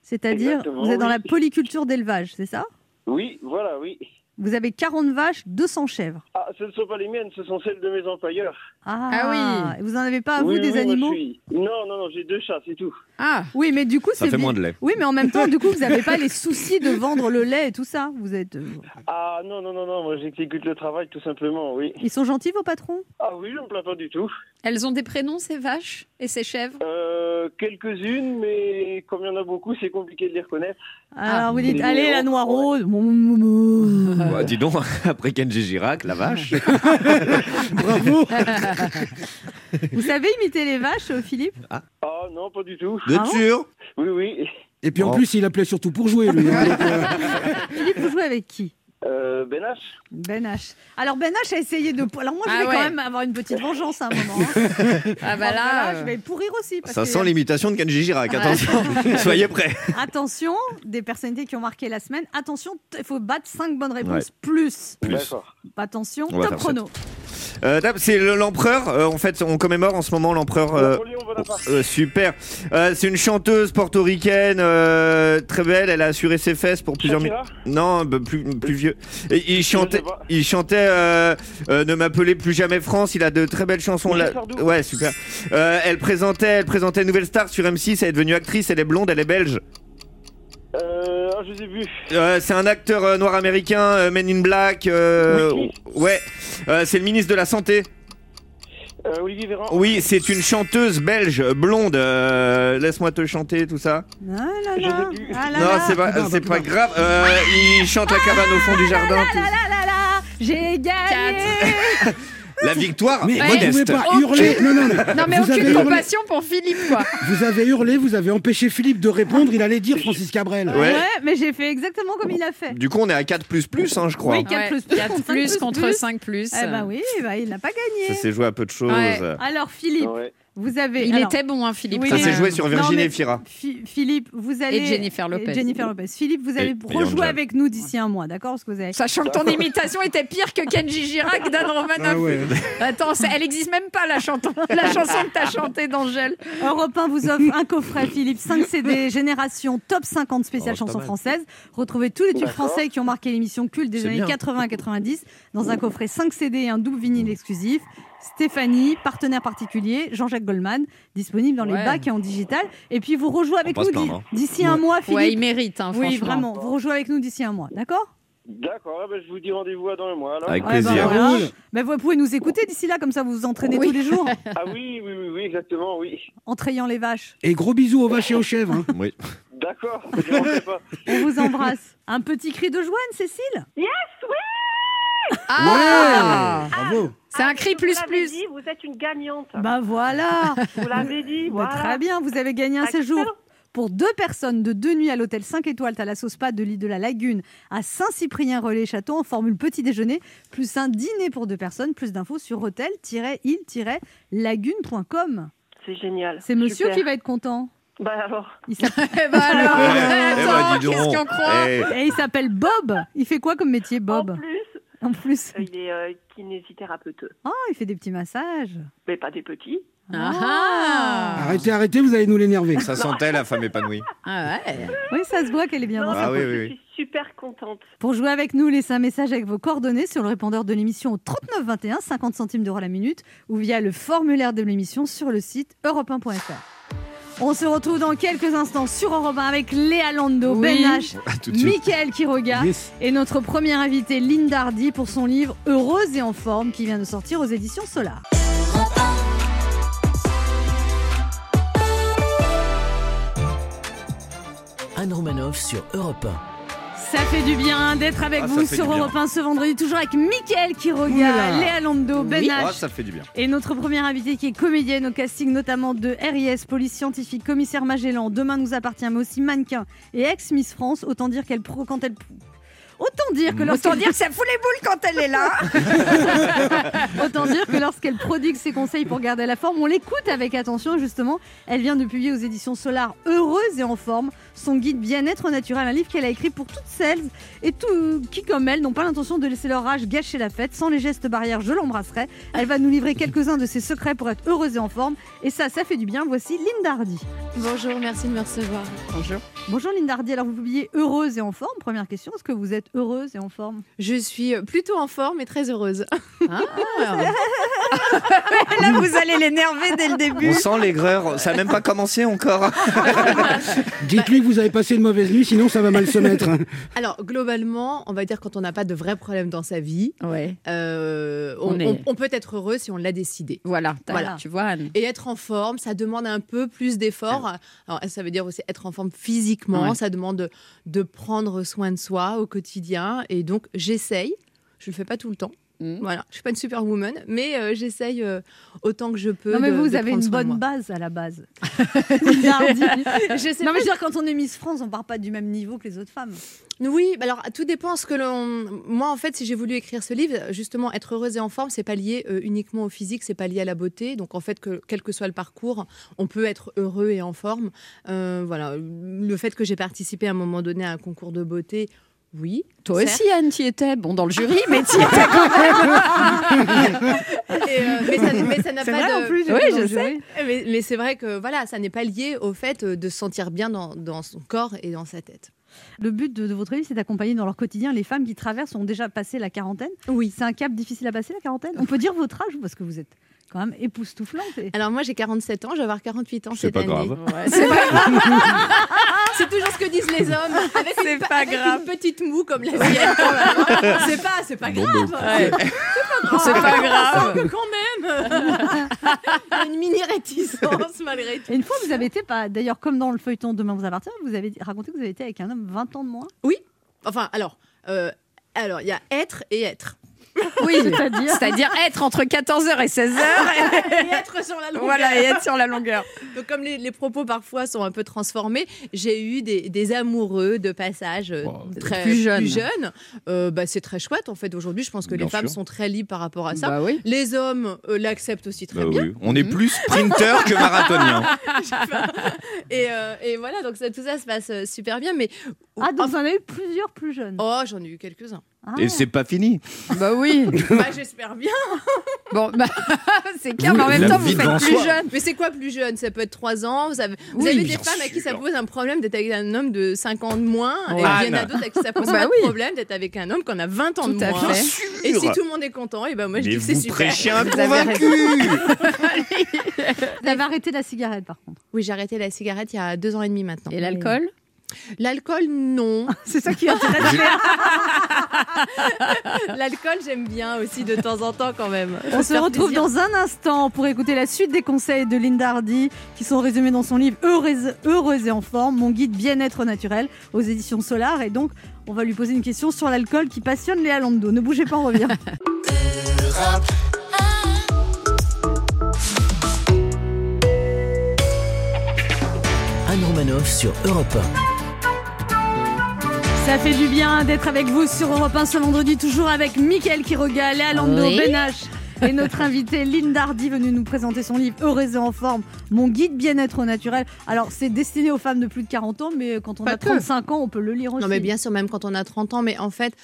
Speaker 2: c'est-à-dire vous êtes dans
Speaker 8: oui.
Speaker 2: la polyculture d'élevage, c'est ça?
Speaker 8: Oui, voilà, oui.
Speaker 2: Vous avez 40 vaches, 200 chèvres.
Speaker 8: Ah, ce ne sont pas les miennes, ce sont celles de mes employeurs.
Speaker 2: Ah,
Speaker 4: Ah oui.
Speaker 2: Vous en avez pas,
Speaker 8: oui,
Speaker 2: vous, des
Speaker 8: oui,
Speaker 2: animaux?
Speaker 8: suis- Non, non, non, j'ai deux chats, c'est tout.
Speaker 4: Ah,
Speaker 2: Oui, mais du coup,
Speaker 3: Ça
Speaker 2: c'est
Speaker 3: fait
Speaker 2: bien.
Speaker 3: moins de lait.
Speaker 2: Oui, mais en même temps, du coup, vous n'avez pas les soucis de vendre le lait et tout ça. Vous êtes. euh,
Speaker 8: Ah non, non, non, non, moi j'exécute le travail tout simplement, oui.
Speaker 2: Ils sont gentils, vos patrons?
Speaker 8: Ah oui, je ne me plains pas du tout.
Speaker 4: Elles ont des prénoms, ces vaches et ces chèvres?
Speaker 8: Euh, Quelques-unes, mais comme il y en a beaucoup, c'est compliqué de les reconnaître.
Speaker 2: Alors vous dites, allez, la noire
Speaker 8: ouais.
Speaker 3: Bah, dis donc, après Kenji Girac, la vache.
Speaker 5: Bravo.
Speaker 2: Vous savez imiter les vaches, euh, Philippe?
Speaker 8: Ah non, pas du tout.
Speaker 3: De
Speaker 2: Ah
Speaker 3: sûr
Speaker 8: Oui, oui.
Speaker 5: Et puis en
Speaker 3: Oh.
Speaker 5: plus, il appelait surtout pour jouer, lui. hein, euh,
Speaker 2: Philippe, vous jouez avec qui?
Speaker 8: Euh, ben H.
Speaker 2: Ben H. Alors Ben H a essayé de. Alors moi, je
Speaker 4: Ah
Speaker 2: vais
Speaker 4: ouais.
Speaker 2: quand même avoir une petite vengeance à un moment. hein.
Speaker 4: Ah bah
Speaker 2: Alors,
Speaker 4: là,
Speaker 2: je vais pourrir aussi. Parce
Speaker 3: Ça
Speaker 2: que-
Speaker 3: sent l'imitation de Kenji Girac, attention. Soyez prêts.
Speaker 2: Attention, des personnalités qui ont marqué la semaine. Attention, t- il faut battre 5 bonnes réponses
Speaker 3: Ouais.
Speaker 2: plus.
Speaker 3: Plus.
Speaker 8: D'accord.
Speaker 2: Attention,
Speaker 3: On va
Speaker 2: top
Speaker 3: faire
Speaker 2: chrono.
Speaker 3: Euh, c'est le- l'empereur. euh, en fait, on commémore en ce moment l'empereur. euh, euh, super. Euh, c'est une chanteuse portoricaine euh, très belle. Elle a assuré ses fesses pour plusieurs minutes. Non, bah, plus, plus vieux. Et il chantait. Il chantait. euh, euh, ne m'appelez plus jamais France. Il a de très belles chansons. Là. Ouais, super. Euh, elle présentait. Elle présentait Nouvelle Star sur M6. Elle est devenue actrice. Elle est blonde. Elle est belge.
Speaker 8: Euh, ah, je.
Speaker 3: Euh, c'est un acteur euh, noir américain, euh, Men in Black. euh,
Speaker 8: Oui.
Speaker 3: ouais. Euh, c'est le ministre de la santé.
Speaker 8: Euh, Olivier Véran.
Speaker 3: Oui, c'est une chanteuse belge blonde. euh, Laisse-moi te chanter, tout ça.
Speaker 2: Ah là
Speaker 8: Je
Speaker 2: là. Ah là
Speaker 3: non,
Speaker 2: là.
Speaker 3: c'est pas, c'est grave. Euh, il chante la cabane au fond du jardin.
Speaker 2: Ah
Speaker 3: tout-
Speaker 2: là là là, j'ai gagné.
Speaker 3: La victoire
Speaker 5: Mais vous
Speaker 3: modeste.
Speaker 5: pouvez pas
Speaker 4: Aucune-
Speaker 5: hurler. Non, non, non.
Speaker 4: Non, mais
Speaker 5: vous
Speaker 4: aucune compassion pour Philippe, quoi.
Speaker 5: vous avez hurlé, vous avez empêché Philippe de répondre. Il allait dire Francis Cabrel.
Speaker 3: Ouais.
Speaker 2: Ouais, mais j'ai fait exactement comme il a fait.
Speaker 3: Du coup, on est à 4 plus plus, hein, je crois.
Speaker 2: Oui, 4 plus plus
Speaker 4: 4
Speaker 2: contre
Speaker 4: plus
Speaker 2: 5
Speaker 4: contre
Speaker 2: plus.
Speaker 4: 5 plus.
Speaker 2: Eh ben oui, bah, il n'a pas
Speaker 3: Ça
Speaker 2: gagné.
Speaker 3: s'est joué à peu de choses.
Speaker 4: Ouais.
Speaker 2: Alors Philippe,
Speaker 8: Ouais.
Speaker 2: Vous avez.
Speaker 4: Il
Speaker 2: alors,
Speaker 4: était bon, hein, Philippe.
Speaker 2: Oui,
Speaker 3: Ça s'est joué sur
Speaker 2: Non,
Speaker 3: Virginie Fira.
Speaker 2: Phi- Philippe, vous allez.
Speaker 4: Et Jennifer Lopez.
Speaker 2: et Jennifer Lopez. Philippe, vous allez
Speaker 3: Et-
Speaker 2: rejouer avec nous d'ici un mois, d'accord Parce que vous avez.
Speaker 4: Sachant que ton imitation était pire que Kenji Girac d'Anne Romanoff.
Speaker 5: Ah ouais.
Speaker 4: Attends, elle existe même pas la, chanton- la chanson que t'as chantée d'Angèle.
Speaker 2: Europe 1 vous offre un coffret Philippe 5 CD Génération Top 50 spéciale
Speaker 3: Oh, mal.
Speaker 2: françaises. Retrouvez tous les tubes français qui ont marqué l'émission culte des années
Speaker 3: bien.
Speaker 2: 80 90 dans un coffret 5 CD et un double vinyle exclusif. Stéphanie, partenaire particulier, Jean-Jacques Goldman, disponible dans les
Speaker 4: Ouais.
Speaker 2: bacs et en digital. Et puis vous rejouez avec
Speaker 3: On
Speaker 2: nous
Speaker 3: là.
Speaker 2: d'ici un mois, Philippe.
Speaker 4: Ouais, il mérite, hein,
Speaker 2: oui, vraiment. Vous rejouez avec nous d'ici un mois, d'accord?
Speaker 8: D'accord, ah, bah, je vous dis rendez-vous à dans un mois alors.
Speaker 3: Avec
Speaker 2: Ouais, bah,
Speaker 3: plaisir.
Speaker 2: Ben, vous pouvez nous écouter d'ici là, comme ça vous vous entraînez
Speaker 4: Oui.
Speaker 2: tous les jours
Speaker 8: Ah oui, oui, oui, oui, exactement, oui.
Speaker 2: en trayant les vaches.
Speaker 5: Et gros bisous aux vaches et aux chèvres. hein.
Speaker 3: Oui.
Speaker 8: D'accord.
Speaker 2: On vous embrasse. Un petit cri de joie, Cécile
Speaker 4: Ah
Speaker 5: Ouais, bravo.
Speaker 4: C'est un cri plus
Speaker 7: Vous
Speaker 4: plus.
Speaker 7: dit, vous êtes une gagnante.
Speaker 2: Bah voilà
Speaker 7: Vous l'avez dit,
Speaker 2: Bah. Très bien, vous avez gagné un
Speaker 7: Excellent.
Speaker 2: séjour pour deux personnes de deux nuits à l'hôtel 5 étoiles Thalasso Spa de l'île de la Lagune à Saint-Cyprien-Relais-Château en formule petit déjeuner, plus un dîner pour deux personnes. Plus d'infos sur hôtel-île-lagune.com.
Speaker 7: C'est génial.
Speaker 2: C'est monsieur
Speaker 7: Super.
Speaker 2: qui va être content.
Speaker 7: Bah alors,
Speaker 2: Il s'appelle-
Speaker 4: Eh ben alors,
Speaker 3: Eh bah, dis donc.
Speaker 4: qu'est-ce qu'on croit
Speaker 3: Eh,
Speaker 2: Et il s'appelle Bob. Il fait quoi comme métier,
Speaker 7: en
Speaker 2: Bob
Speaker 7: plus,
Speaker 2: En plus.
Speaker 7: il est euh, kinésithérapeute.
Speaker 2: Oh, il fait des petits massages.
Speaker 7: Mais pas des petits.
Speaker 4: Ah, ah.
Speaker 5: Arrêtez, arrêtez, vous allez nous l'énerver.
Speaker 3: Ça sentait la femme épanouie.
Speaker 4: Ah ouais.
Speaker 2: Oui, ça se voit qu'elle est bien dans sa
Speaker 3: Ah oui,
Speaker 7: je
Speaker 3: oui, oui.
Speaker 7: suis super contente.
Speaker 2: Pour jouer avec nous, laissez un message avec vos coordonnées sur le répondeur de l'émission au 39 21, 50 centimes d'euros la minute, ou via le formulaire de l'émission sur le site europe1.fr. On se retrouve dans quelques instants sur Europe 1 avec Léa Lando,
Speaker 4: Oui.
Speaker 2: Ben H. Michael Quiroga
Speaker 5: Yes.
Speaker 2: et notre première invitée Linda Hardy pour son livre Heureuse et en forme qui vient de sortir aux éditions Solar.
Speaker 1: Anne Romanoff sur Europe
Speaker 2: Ça fait du bien d'être avec
Speaker 3: Ah,
Speaker 2: vous sur. Europe 1 ce vendredi, toujours avec Michael Quiroga. Léa Lando, Ben
Speaker 4: Oui.
Speaker 2: H,
Speaker 3: Ah, ça fait du bien.
Speaker 2: Et notre première invitée qui est comédienne au casting notamment de RIS, police scientifique, commissaire Magellan, Demain nous appartient, mais aussi mannequin et ex-Miss France. Autant dire qu'elle pro- quand elle Autant dire que
Speaker 4: Autant
Speaker 2: lorsqu'elle
Speaker 4: dire que ça fout les boules quand elle est là.
Speaker 2: Autant dire que lorsqu'elle prodigue ses conseils pour garder la forme, on l'écoute avec attention. Justement, elle vient de publier aux éditions Solar Heureuse et en forme son guide bien-être naturel, un livre qu'elle a écrit pour toutes celles et tout qui, comme elle, n'ont pas l'intention de laisser leur âge gâcher la fête. Sans les gestes barrières, je l'embrasserai. Elle va nous livrer quelques-uns de ses secrets pour être heureuse et en forme. Et ça, ça fait du bien. Voici Linda Hardy.
Speaker 9: Bonjour, merci de me recevoir.
Speaker 4: Bonjour.
Speaker 2: Bonjour Linda Hardy. Alors vous publiez Heureuse et en forme. Première question, est-ce que vous êtes heureuse et en forme
Speaker 9: Je suis plutôt en forme et très heureuse.
Speaker 4: Ah. Là, vous allez l'énerver dès le début.
Speaker 3: On sent l'aigreur. Ça n'a même pas commencé encore.
Speaker 5: Dites-lui que vous avez passé une mauvaise nuit, sinon ça va mal se mettre.
Speaker 9: Alors, globalement, on va dire quand on n'a pas de vrais problèmes dans sa vie,
Speaker 4: Ouais.
Speaker 9: euh, on,
Speaker 4: On est-
Speaker 9: on- on peut être heureux si on l'a décidé.
Speaker 4: Voilà, tu vois, Anne.
Speaker 9: Et être en forme, ça demande un peu plus d'efforts. Alors, ça veut dire aussi être en forme physiquement.
Speaker 4: Ouais.
Speaker 9: Ça demande de, de prendre soin de soi au quotidien. Et donc, j'essaye. Je le fais pas tout le temps.
Speaker 4: Mm.
Speaker 9: Voilà, je suis pas une superwoman, mais euh, j'essaye euh, autant que je peux.
Speaker 2: Non mais
Speaker 9: de-
Speaker 2: vous
Speaker 9: de
Speaker 2: avez une bonne base à la base.
Speaker 9: Je sais
Speaker 2: Non
Speaker 9: pas
Speaker 2: mais je veux dire, quand on est Miss France, on part pas du même niveau que les autres femmes.
Speaker 9: Oui, bah alors tout dépend ce que l'on. Moi, en fait, si j'ai voulu écrire ce livre, justement, être heureuse et en forme, c'est pas lié euh, uniquement au physique, c'est pas lié à la beauté. Donc, en fait, que quel que soit le parcours, on peut être heureux et en forme. Euh, voilà, le fait que j'ai participé à un moment donné à un concours de beauté. Oui.
Speaker 4: Toi aussi, Anne, tu y étais. Bon, dans le jury, mais tu y étais quand même.
Speaker 9: Et, euh, mais ça mais ça n'a
Speaker 2: C'est
Speaker 9: pas
Speaker 2: vrai
Speaker 9: de.
Speaker 2: en plus.
Speaker 4: Oui, je sais.
Speaker 2: jury.
Speaker 9: Mais, mais c'est vrai que voilà, ça n'est pas lié au fait euh, de se sentir bien dans, dans son corps et dans sa tête.
Speaker 2: Le but de, de votre livre, c'est d'accompagner dans leur quotidien les femmes qui traversent, ont déjà passé la quarantaine?
Speaker 9: Oui.
Speaker 2: C'est un cap difficile à passer, la quarantaine? On peut dire votre âge, parce que vous êtes quand même époustouflante.
Speaker 9: Alors moi j'ai 47 ans, je vais avoir 48 ans
Speaker 3: C'est
Speaker 9: cette
Speaker 3: pas
Speaker 9: année.
Speaker 3: grave.
Speaker 9: Ouais, c'est pas grave. c'est toujours ce que disent les hommes. Avec,
Speaker 4: C'est
Speaker 9: une,
Speaker 4: pas
Speaker 9: avec
Speaker 4: grave.
Speaker 9: une petite moue comme la sienne. quand même. c'est pas, c'est pas
Speaker 3: Bon,
Speaker 9: grave.
Speaker 4: Ouais. C'est pas grave.
Speaker 9: Oh, quand même. Il y a une mini réticence malgré tout.
Speaker 2: Et une fois, vous avez été, pas- d'ailleurs, comme dans le feuilleton Demain vous appartient, vous avez raconté que vous avez été avec un homme 20 ans de moins?
Speaker 9: Enfin alors, euh, alors il y a être et être.
Speaker 4: Oui,
Speaker 2: C'est-à-dire
Speaker 4: c'est-à-dire être entre 14h et 16h.
Speaker 9: Et être sur la longueur.
Speaker 4: voilà, et être sur la longueur.
Speaker 9: Donc comme les, les propos parfois sont un peu transformés, j'ai eu des, des amoureux de passage euh,
Speaker 6: Wow.
Speaker 9: très
Speaker 4: Plus jeunes.
Speaker 9: Euh, bah, c'est très chouette en fait. Aujourd'hui, je pense que
Speaker 3: Bien
Speaker 9: les femmes sont très libres par rapport à ça.
Speaker 4: Bah oui.
Speaker 9: Les hommes euh, l'acceptent aussi très
Speaker 3: Bah
Speaker 9: bien.
Speaker 3: oui, On est plus sprinter que marathonien.
Speaker 9: Et, euh, et voilà, donc ça- tout ça se passe super bien. Mais
Speaker 2: Ah, donc vous en avez eu plusieurs plus jeunes.
Speaker 9: oh, j'en ai eu quelques-uns.
Speaker 2: Ah.
Speaker 3: Et c'est pas fini.
Speaker 4: Bah oui.
Speaker 9: bah, j'espère bien.
Speaker 4: Bon, bah, c'est clair,
Speaker 3: Oui,
Speaker 4: mais en même temps, vous faites plus
Speaker 3: soi.
Speaker 4: jeune.
Speaker 9: Mais c'est quoi plus jeune? Ça peut être 3 ans. Vous avez, vous
Speaker 4: Oui,
Speaker 9: avez des femmes à qui ça pose un problème d'être avec un homme de 5 ans de moins. Et il y en a
Speaker 3: Anne.
Speaker 9: d'autres à qui ça pose
Speaker 4: Bah
Speaker 9: pas
Speaker 4: oui.
Speaker 9: de problème d'être avec un homme qui en a 20 ans
Speaker 4: Tout
Speaker 9: de
Speaker 4: à
Speaker 9: moins.
Speaker 4: fait.
Speaker 9: Et si tout le monde est content, et ben moi je
Speaker 3: Mais
Speaker 9: dis que c'est
Speaker 3: vous
Speaker 9: super.
Speaker 3: prêchez un convaincu.
Speaker 2: Vous avez arrêté la cigarette, par contre.
Speaker 9: Oui, j'ai arrêté la cigarette il y a deux ans et demi maintenant.
Speaker 4: Et l'alcool?
Speaker 9: L'alcool, non.
Speaker 2: C'est ça qui intéresse.
Speaker 9: L'alcool, j'aime bien aussi de temps en temps quand même.
Speaker 2: On se retrouve dans un instant pour écouter la suite des conseils de Linda Hardy qui sont résumés dans son livre Heureuse, Heureuse et en forme, mon guide bien-être naturel aux éditions Solar. Et donc, on va lui poser une question sur l'alcool qui passionne Léa Lando. Ne bougez pas, on revient.
Speaker 1: Anne Romanoff sur Europe
Speaker 2: Ça fait du bien d'être avec vous sur Europe 1 ce vendredi, toujours avec Mickaël Quiroga, Léa Lando,
Speaker 4: Oui.
Speaker 2: Ben H et notre invitée Linda Hardy venue nous présenter son livre Heureuse et en forme, mon guide bien-être au naturel. Alors, c'est destiné aux femmes de plus de 40 ans, mais quand on
Speaker 9: Pas
Speaker 2: a
Speaker 9: que.
Speaker 2: 35 ans, on peut le lire aussi.
Speaker 9: Non, mais bien sûr, même quand on a 30 ans. Mais en fait,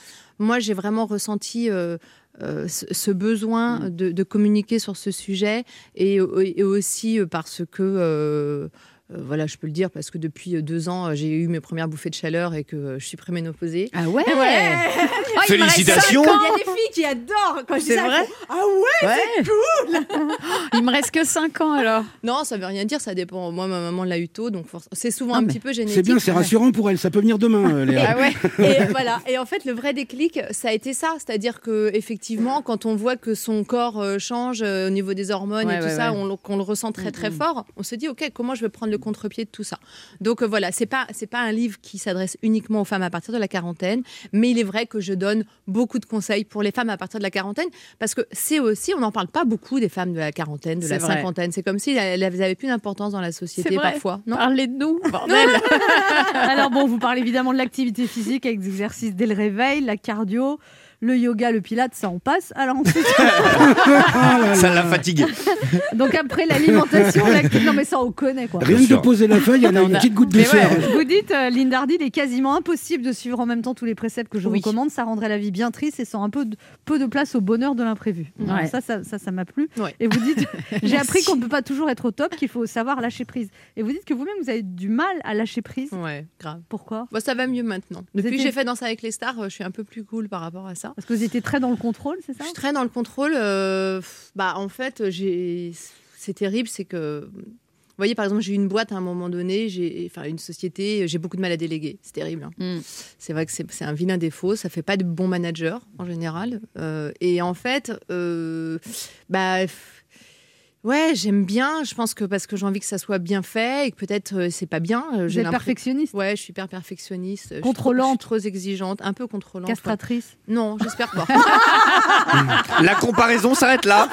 Speaker 9: moi, j'ai vraiment ressenti euh, euh, ce, besoin de, de communiquer sur ce sujet et, et aussi euh, parce que. euh, voilà, je peux le dire parce que depuis euh, deux ans, euh, j'ai eu mes premières bouffées de chaleur et que euh, je suis préménopausée.
Speaker 4: Ah ouais,
Speaker 9: Ouais.
Speaker 4: Oh, il me reste
Speaker 3: Félicitations.
Speaker 4: cinq ans.
Speaker 9: Il y a des filles qui adorent quand je dis
Speaker 4: C'est
Speaker 9: ça.
Speaker 4: vrai
Speaker 9: Ah ouais
Speaker 4: Ouais. Il me reste que 5 ans alors.
Speaker 9: Non, ça veut rien dire, ça dépend. Moi, ma maman l'a eu tôt, donc c'est souvent
Speaker 4: Ah,
Speaker 9: un petit peu génétique.
Speaker 5: C'est bien, c'est rassurant pour elle. Ça peut venir demain, euh, Léa.
Speaker 4: Ah ouais.
Speaker 9: Et voilà. Et en fait, le vrai déclic, ça a été ça. C'est-à-dire que effectivement, quand on voit que son corps euh, change euh, au niveau des hormones
Speaker 4: Ouais,
Speaker 9: et tout
Speaker 4: ouais,
Speaker 9: ça,
Speaker 4: ouais.
Speaker 9: on, le- qu'on le ressent très très
Speaker 4: Mm, mm.
Speaker 9: fort, on se dit ok, comment je vais prendre le contre-pied de tout ça. Donc euh, voilà, c'est pas c'est pas un livre qui s'adresse uniquement aux femmes à partir de la quarantaine, mais il est vrai que je donne beaucoup de conseils pour les femmes à partir de la quarantaine parce que c'est aussi, on n'en parle pas beaucoup des femmes de la quarantaine, de la
Speaker 4: vrai.
Speaker 9: cinquantaine. C'est comme si elles n'avaient plus d'importance dans la société
Speaker 4: vrai.
Speaker 9: parfois. Non
Speaker 4: Parlez de nous, bordel.
Speaker 2: Alors bon, vous parlez évidemment de l'activité physique avec des exercices dès le réveil, la cardio, le yoga, le pilate, ça on passe. Alors ensuite,
Speaker 3: Ça l'a fatigué.
Speaker 2: donc après l'alimentation, l'activité, non mais ça on connaît quoi.
Speaker 5: Rien que de poser la feuille, elle a
Speaker 4: On
Speaker 5: une
Speaker 4: a-
Speaker 5: petite goutte de.
Speaker 2: Vous dites, euh, Linda Hardy, il est quasiment impossible de suivre en même temps tous les préceptes que je
Speaker 4: Oui.
Speaker 2: recommande. Ça rendrait la vie bien triste et sans un peu de, peu de place au bonheur de l'imprévu.
Speaker 4: Ouais.
Speaker 2: Ça, ça, ça, ça m'a plu.
Speaker 9: Ouais.
Speaker 2: Et vous dites, j'ai appris qu'on ne peut pas toujours être au top, qu'il faut savoir lâcher prise. Et vous dites que vous-même, vous avez du mal à lâcher prise.
Speaker 9: Ouais, grave.
Speaker 2: Pourquoi?
Speaker 9: Bon, ça va mieux maintenant.
Speaker 2: Vous
Speaker 9: Depuis que j'ai fait Danse avec les stars, euh, je suis un peu plus cool par rapport à ça.
Speaker 2: Parce que vous étiez très dans le contrôle, c'est ça?
Speaker 9: Je suis très dans le contrôle. euh, bah, en fait, j'ai... c'est terrible, c'est que. Vous voyez, par exemple, j'ai eu une boîte à un moment donné, j'ai, enfin, une société, j'ai beaucoup de mal à déléguer. C'est terrible. hein.
Speaker 4: Mm.
Speaker 9: C'est vrai que c'est, c'est un vilain défaut. Ça fait pas de bons managers en général. Euh, et en fait, euh, bah, ouais, j'aime bien. Je pense que parce que j'ai envie que ça soit bien fait et que peut-être euh, c'est pas bien. euh,
Speaker 2: Vous
Speaker 9: j'ai
Speaker 2: perfectionniste,
Speaker 9: Ouais, je suis hyper perfectionniste. Je suis trop-
Speaker 2: Contrôlante.
Speaker 9: je suis trop exigeante, un peu contrôlante.
Speaker 2: castratrice.
Speaker 9: Non, j'espère pas.
Speaker 3: La comparaison s'arrête là.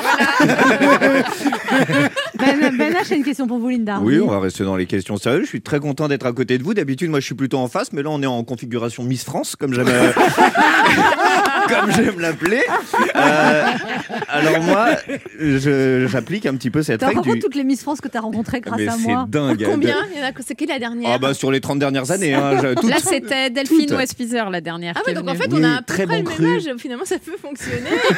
Speaker 2: Ben, ben H, j'ai une question pour vous, Linda.
Speaker 3: Oui, on va rester dans les questions sérieuses. Je suis très content d'être à côté de vous. D'habitude, moi, je suis plutôt en face, mais là, on est en configuration Miss France, comme j'aime. euh, comme j'aime l'appeler. Euh, alors moi, je- j'applique un petit peu cette règle
Speaker 2: rencontré
Speaker 3: du...
Speaker 2: toutes les Miss France que t'as rencontrées grâce
Speaker 3: Mais
Speaker 2: à
Speaker 3: c'est
Speaker 2: moi.
Speaker 3: dingue.
Speaker 9: Combien Il y en a- C'est qui la dernière
Speaker 3: Ah bah sur les 30 dernières années. Hein, toutes-
Speaker 4: Là, c'était Delphine
Speaker 3: toutes.
Speaker 4: Westpizer, la dernière.
Speaker 9: Ah ouais, donc en fait,
Speaker 3: Oui,
Speaker 9: on a peu
Speaker 3: très bon
Speaker 9: le même âge. Finalement, ça peut fonctionner.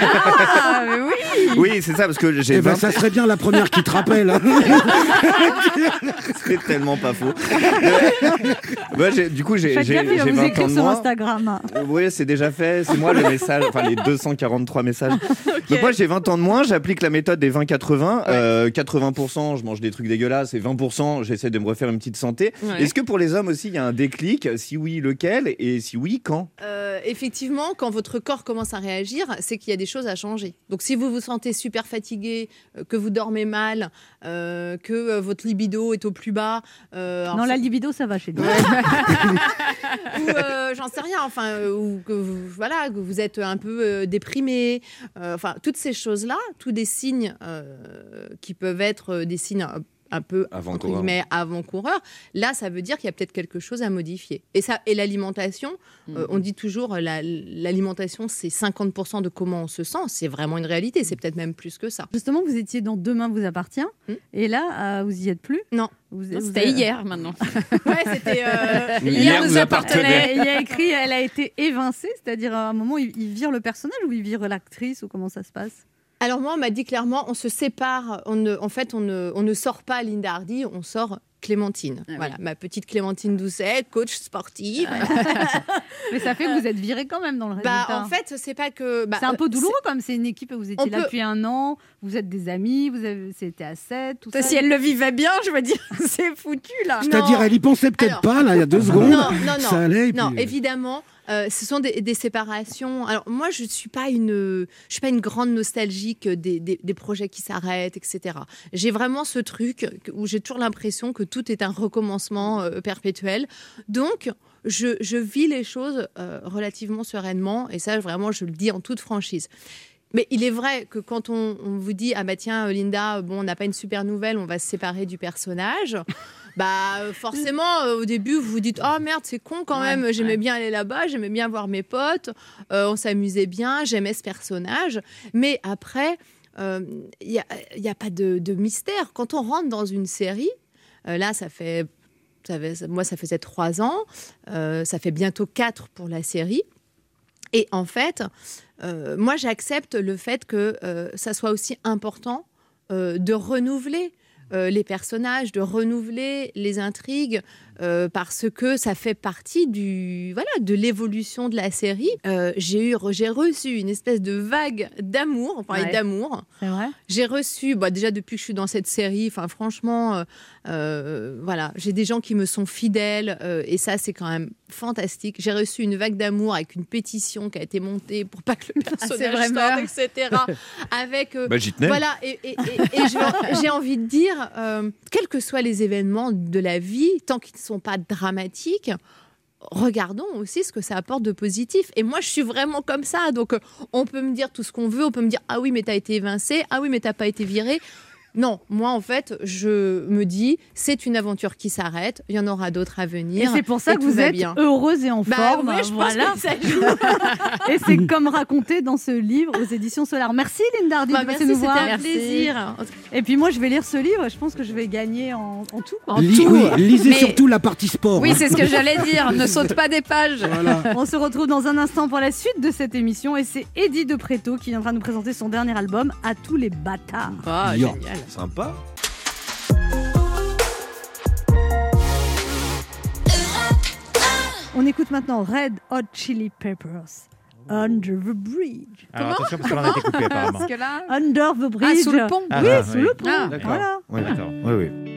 Speaker 4: Ah, mais oui.
Speaker 3: Oui, c'est ça, parce que j'ai
Speaker 5: Eh ben,
Speaker 3: 20
Speaker 5: ça serait bien la première qui te rappelle. hein.
Speaker 3: C'est tellement pas faux. J'ai- du coup, j'ai j'ai-
Speaker 2: gaffe, il va
Speaker 3: j'ai
Speaker 2: vous
Speaker 3: 20 ans
Speaker 2: écrire
Speaker 3: de
Speaker 2: sur
Speaker 3: moins.
Speaker 2: Instagram.
Speaker 3: Oui, c'est déjà fait. C'est moi le message, enfin les 243 messages. Donc moi, j'ai 20 ans de moins. J'applique la méthode des 20-80. Euh, 80%, je mange des trucs dégueulasses. Et 20%, j'essaie de me refaire une petite santé.
Speaker 9: Ouais.
Speaker 3: Est-ce que pour les hommes aussi, il y a un déclic Si oui, lequel Et si oui, quand?
Speaker 9: Euh, effectivement, quand votre corps commence à réagir, c'est qu'il y a des choses à changer. Donc, si vous vous sentez super fatigué, euh, que vous dormez mal, euh, que euh, votre libido est au plus bas, euh,
Speaker 2: Non, la libido, ça va chez nous.
Speaker 9: ou euh, j'en sais rien, enfin, euh, ou que vous, voilà, que vous êtes un peu euh, déprimé, euh, enfin, toutes ces choses-là, tous des signes euh, qui peuvent être euh, des signes un- peu guillemets avant-coureurs. Là, ça veut dire qu'il y a peut-être quelque chose à modifier. Et ça, et l'alimentation, euh, on dit toujours euh, la- l'alimentation, c'est 50% de comment on se sent. C'est vraiment une réalité. C'est peut-être même plus que ça.
Speaker 2: Justement, vous étiez dans Demain vous appartient.
Speaker 9: Hmm.
Speaker 2: Et là, euh, vous y êtes plus
Speaker 9: Non.
Speaker 2: Vous,
Speaker 4: Non,
Speaker 2: vous
Speaker 4: C'était
Speaker 2: avez-
Speaker 4: hier maintenant.
Speaker 9: Ouais, c'était. euh,
Speaker 3: Hier nous appartenait.
Speaker 2: Il y a écrit, elle a été évincée, c'est-à-dire à un moment, il, il vire le personnage ou il vire l'actrice ou comment ça se passe?
Speaker 9: Alors moi, on m'a dit clairement, on se sépare. On ne, en fait, on ne, on ne sort pas Linda Hardy, on sort Clémentine.
Speaker 4: Ah oui.
Speaker 9: voilà, ma petite Clémentine Doucet, coach sportive.
Speaker 2: Mais ça fait que vous êtes viré quand même dans le résultat.
Speaker 9: Bah, en fait, c'est pas que. bah,
Speaker 2: c'est un peu douloureux comme c'est une équipe, vous étiez
Speaker 9: On
Speaker 2: là
Speaker 9: peut-
Speaker 2: depuis un an, vous êtes des amis, vous avez c'était à 7, tout
Speaker 4: Ça,
Speaker 2: ça.
Speaker 4: si elle le vivait bien, je veux dire, c'est foutu là.
Speaker 5: C'est-à-dire, elle y pensait peut-être
Speaker 9: Alors-
Speaker 5: pas, là, il y a deux secondes.
Speaker 9: Non, non, non.
Speaker 5: Ça allait.
Speaker 9: Non,
Speaker 5: puis-
Speaker 9: évidemment, euh, ce sont des, séparations. Alors moi, je suis pas une, je suis pas une grande nostalgique des, des- des projets qui s'arrêtent, etc. J'ai vraiment ce truc où j'ai toujours l'impression que tout est un recommencement euh, perpétuel. Donc je, je vis les choses euh, relativement sereinement, et ça, vraiment, je le dis en toute franchise. Mais il est vrai que quand on, on vous dit ah bah tiens Linda bon on n'a pas une super nouvelle on va se séparer du personnage bah euh, forcément euh, au début vous vous dites oh merde c'est con quand
Speaker 4: Ouais,
Speaker 9: même. j'aimais
Speaker 4: ouais.
Speaker 9: bien aller là-bas j'aimais bien voir mes potes euh, on s'amusait bien j'aimais ce personnage. Mais après euh, il n'y a, il y a pas de, de mystère. Quand on rentre dans une série euh, là ça fait, ça fait- moi ça faisait trois ans euh, ça fait bientôt quatre pour la série. Et en fait euh, moi, j'accepte le fait que euh, ça soit aussi important euh, de renouveler euh, les personnages, de renouveler les intrigues, euh, parce que ça fait partie du voilà de l'évolution de la série. Euh, j'ai eu, j'ai reçu une espèce de vague d'amour, on parlait
Speaker 2: Ouais.
Speaker 9: d'amour.
Speaker 2: C'est vrai
Speaker 9: J'ai reçu, bah, déjà depuis que je suis dans cette série, enfin franchement, euh, euh, voilà, j'ai des gens qui me sont fidèles euh, et ça c'est quand même fantastique. J'ai reçu une vague d'amour avec une pétition qui a été montée pour pas que le personnage
Speaker 2: vrai
Speaker 9: sorte, etc. avec euh,
Speaker 3: Bah,
Speaker 9: voilà, et, et- et- et je- j'ai envie de dire, euh, quels que soient les événements de la vie, tant qu'ils ne sont pas dramatiques, regardons aussi ce que ça apporte de positif. Et moi, je suis vraiment comme ça. Donc, euh, on peut me dire tout ce qu'on veut, on peut me dire, ah oui, mais t'as été évincé, ah oui, mais t'as pas été viré. Non, moi, en fait, je me dis, c'est une aventure qui s'arrête, il y en aura d'autres à venir.
Speaker 2: Et c'est pour ça que vous êtes
Speaker 9: bien.
Speaker 2: heureuse et en
Speaker 9: Bah
Speaker 2: forme.
Speaker 9: ouais, je pense que ça joue.
Speaker 2: Et c'est comme raconté dans ce livre aux éditions Solar. Merci Linda Hardy
Speaker 9: Bah,
Speaker 2: de
Speaker 9: merci,
Speaker 2: nous voir.
Speaker 9: c'était un plaisir.
Speaker 2: Et puis moi, je vais lire ce livre. Je pense que je vais gagner en, en tout. quoi.
Speaker 4: En
Speaker 5: Li-
Speaker 4: tout.
Speaker 5: oui, lisez
Speaker 4: Mais-
Speaker 5: surtout la partie sport.
Speaker 4: Oui,
Speaker 5: hein.
Speaker 4: c'est ce que j'allais dire. Ne saute pas des pages.
Speaker 5: Voilà.
Speaker 2: On se retrouve dans un instant pour la suite de cette émission. Et c'est Eddie de Préto qui viendra nous présenter son dernier album, À tous les bâtards.
Speaker 9: Ah, génial.
Speaker 3: Sympa.
Speaker 2: On écoute maintenant Red Hot Chili Peppers, Under the Bridge.
Speaker 6: Alors attention parce qu'on a été coupé apparemment.
Speaker 4: Parce que là.
Speaker 2: Under the Bridge.
Speaker 4: Ah, sous le pont.
Speaker 6: Ah,
Speaker 2: oui,
Speaker 6: ah,
Speaker 2: sous
Speaker 6: oui.
Speaker 2: le pont.
Speaker 4: Ah,
Speaker 6: D'accord.
Speaker 2: voilà.
Speaker 6: Oui, d'accord. Oui, oui.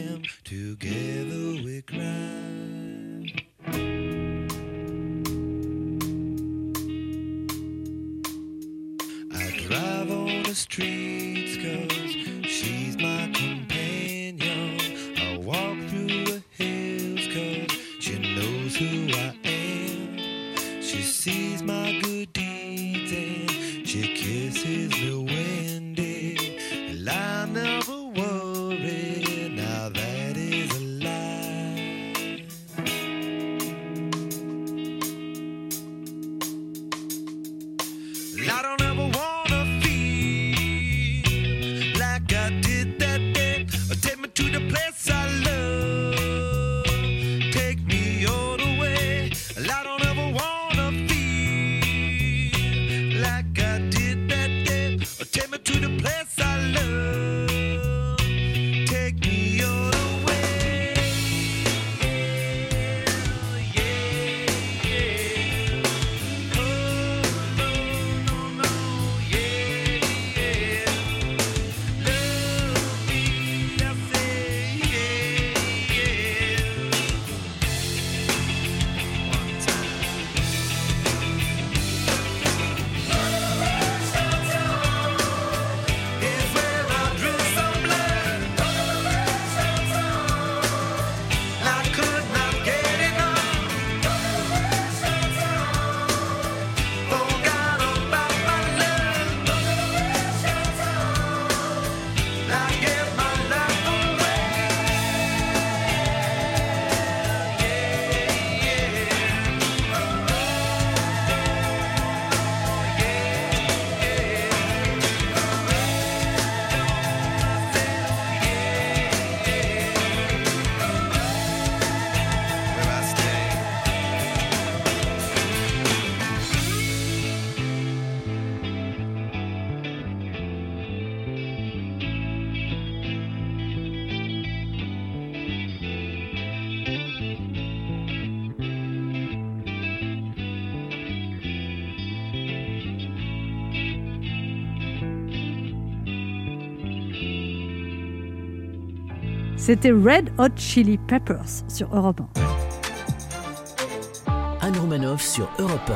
Speaker 2: C'était Red Hot Chili Peppers sur Europe 1.
Speaker 1: Anne Romanoff sur Europe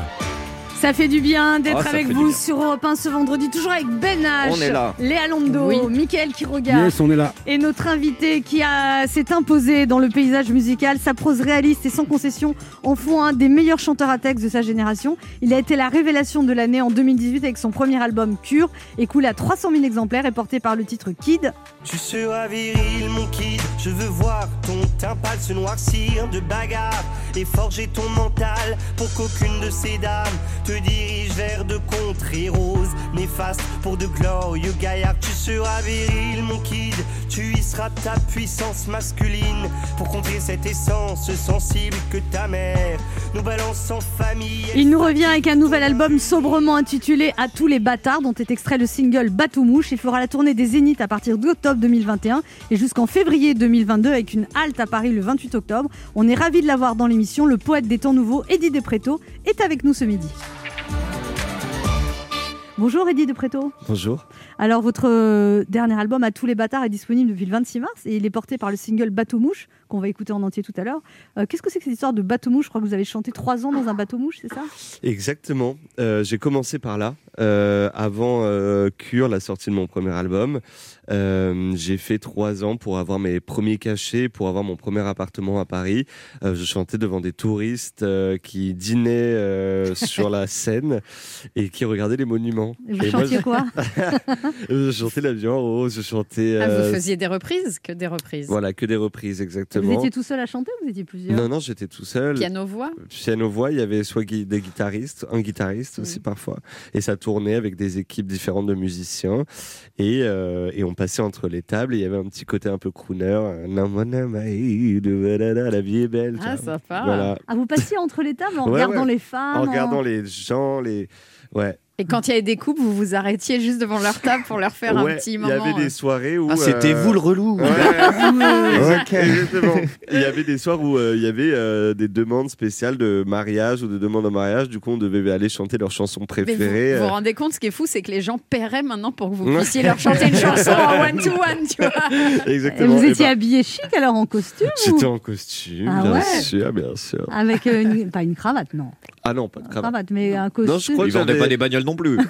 Speaker 2: Ça fait du bien d'être
Speaker 3: Oh,
Speaker 2: avec vous sur Europe 1 ce vendredi, toujours avec Ben H,
Speaker 3: On est là.
Speaker 2: Léa Londo,
Speaker 4: Oui.
Speaker 2: Mickaël Quiroga
Speaker 5: Yes, on est là.
Speaker 2: et notre invité qui a- s'est imposé dans le paysage musical. Sa prose réaliste et sans concession en font un des meilleurs chanteurs à texte de sa génération. Il a été la révélation de l'année en 2018 avec son premier album Cure, écoulé à 300 000 exemplaires et porté par le titre Kid.
Speaker 10: Tu seras viril, mon kid. Je veux voir ton pâle se noircir de bagarre et forger ton mental pour qu'aucune de ces dames te dirige vers de contrées roses néfastes pour de glorieux gaillards. Tu seras viril, mon kid. Tu y seras ta puissance masculine pour contrer cette essence sensible que ta mère nous balance en famille.
Speaker 2: Il nous revient avec un nouvel album sobrement intitulé À tous les bâtards, dont est extrait le single Bateau Mouche. Il fera la tournée des Zéniths à partir d'octobre 2021 et jusqu'en février 2022 avec une halte à Paris le 28 octobre. On est ravis de l'avoir dans l'émission. Le poète des temps nouveaux, Eddie Depreto, est avec nous ce midi. Bonjour Eddie Depreto.
Speaker 11: Bonjour.
Speaker 2: Alors votre euh, dernier album À tous les bâtards est disponible depuis le 26 mars et il est porté par le single Bateau Mouche qu'on va écouter en entier tout à l'heure. Euh, Qu'est-ce que c'est que cette histoire de Bateau Mouche Je crois que vous avez chanté trois ans dans un bateau mouche, c'est ça?
Speaker 11: Exactement. Euh, J'ai commencé par là. Euh, avant euh, Cure, la sortie de mon premier album, euh, j'ai fait trois ans pour avoir mes premiers cachets, pour avoir mon premier appartement à Paris. Euh, je chantais devant des touristes euh, qui dînaient euh, sur la Seine et qui regardaient les monuments.
Speaker 2: Vous
Speaker 11: Et moi,
Speaker 2: chantiez
Speaker 11: je-
Speaker 2: quoi?
Speaker 11: Je chantais La vie en rose, je chantais.
Speaker 4: Ah, vous faisiez des reprises Que des reprises.
Speaker 11: Voilà, que des reprises,
Speaker 2: Vous
Speaker 11: exactement.
Speaker 2: étiez tout seul à chanter ou vous étiez plusieurs
Speaker 11: Non, non, j'étais tout seul.
Speaker 4: Piano-voix
Speaker 11: Piano-voix, il y avait soit gui- des guitaristes, un guitariste aussi parfois. Et ça tournait avec des équipes différentes de musiciens. Et, euh, et on passait entre les tables et il y avait un petit côté un peu crooner. euh, La vie est belle.
Speaker 4: Ah, sympa.
Speaker 11: Voilà.
Speaker 2: Ah, vous passiez entre les tables en
Speaker 11: Ouais,
Speaker 2: regardant
Speaker 11: ouais.
Speaker 2: les femmes
Speaker 11: En regardant les gens, les. Ouais.
Speaker 4: Et quand il y avait des couples, vous vous arrêtiez juste devant leur table pour leur faire
Speaker 11: Ouais,
Speaker 4: un petit
Speaker 11: Il
Speaker 4: moment.
Speaker 11: y avait des
Speaker 4: euh.
Speaker 11: soirées où.
Speaker 6: Ah, c'était
Speaker 11: euh,
Speaker 6: vous le relou.
Speaker 11: Ouais.
Speaker 6: Ok.
Speaker 11: Exactement. Il y avait des soirs où euh, il y avait euh, des demandes spéciales de mariage ou de demandes en mariage. Du coup, on devait aller chanter leurs chansons
Speaker 4: Mais vous
Speaker 11: préférées.
Speaker 4: vous vous rendez compte, ce qui est fou, c'est que les gens paieraient maintenant pour que vous puissiez leur chanter une chanson en one-to-one, tu vois.
Speaker 2: Et
Speaker 11: Exactement.
Speaker 2: vous
Speaker 11: Et
Speaker 2: étiez
Speaker 11: bah,
Speaker 2: habillé chic alors en costume ou-
Speaker 11: J'étais en costume,
Speaker 2: Ah
Speaker 11: bien
Speaker 2: ouais
Speaker 11: sûr, bien sûr.
Speaker 2: Avec euh, une- pas une cravate, non.
Speaker 11: Ah non, pas de cravate.
Speaker 2: Cravate, mais un costume.
Speaker 11: Non, je crois
Speaker 3: Ils
Speaker 11: que
Speaker 3: pas des bagnoles non plus.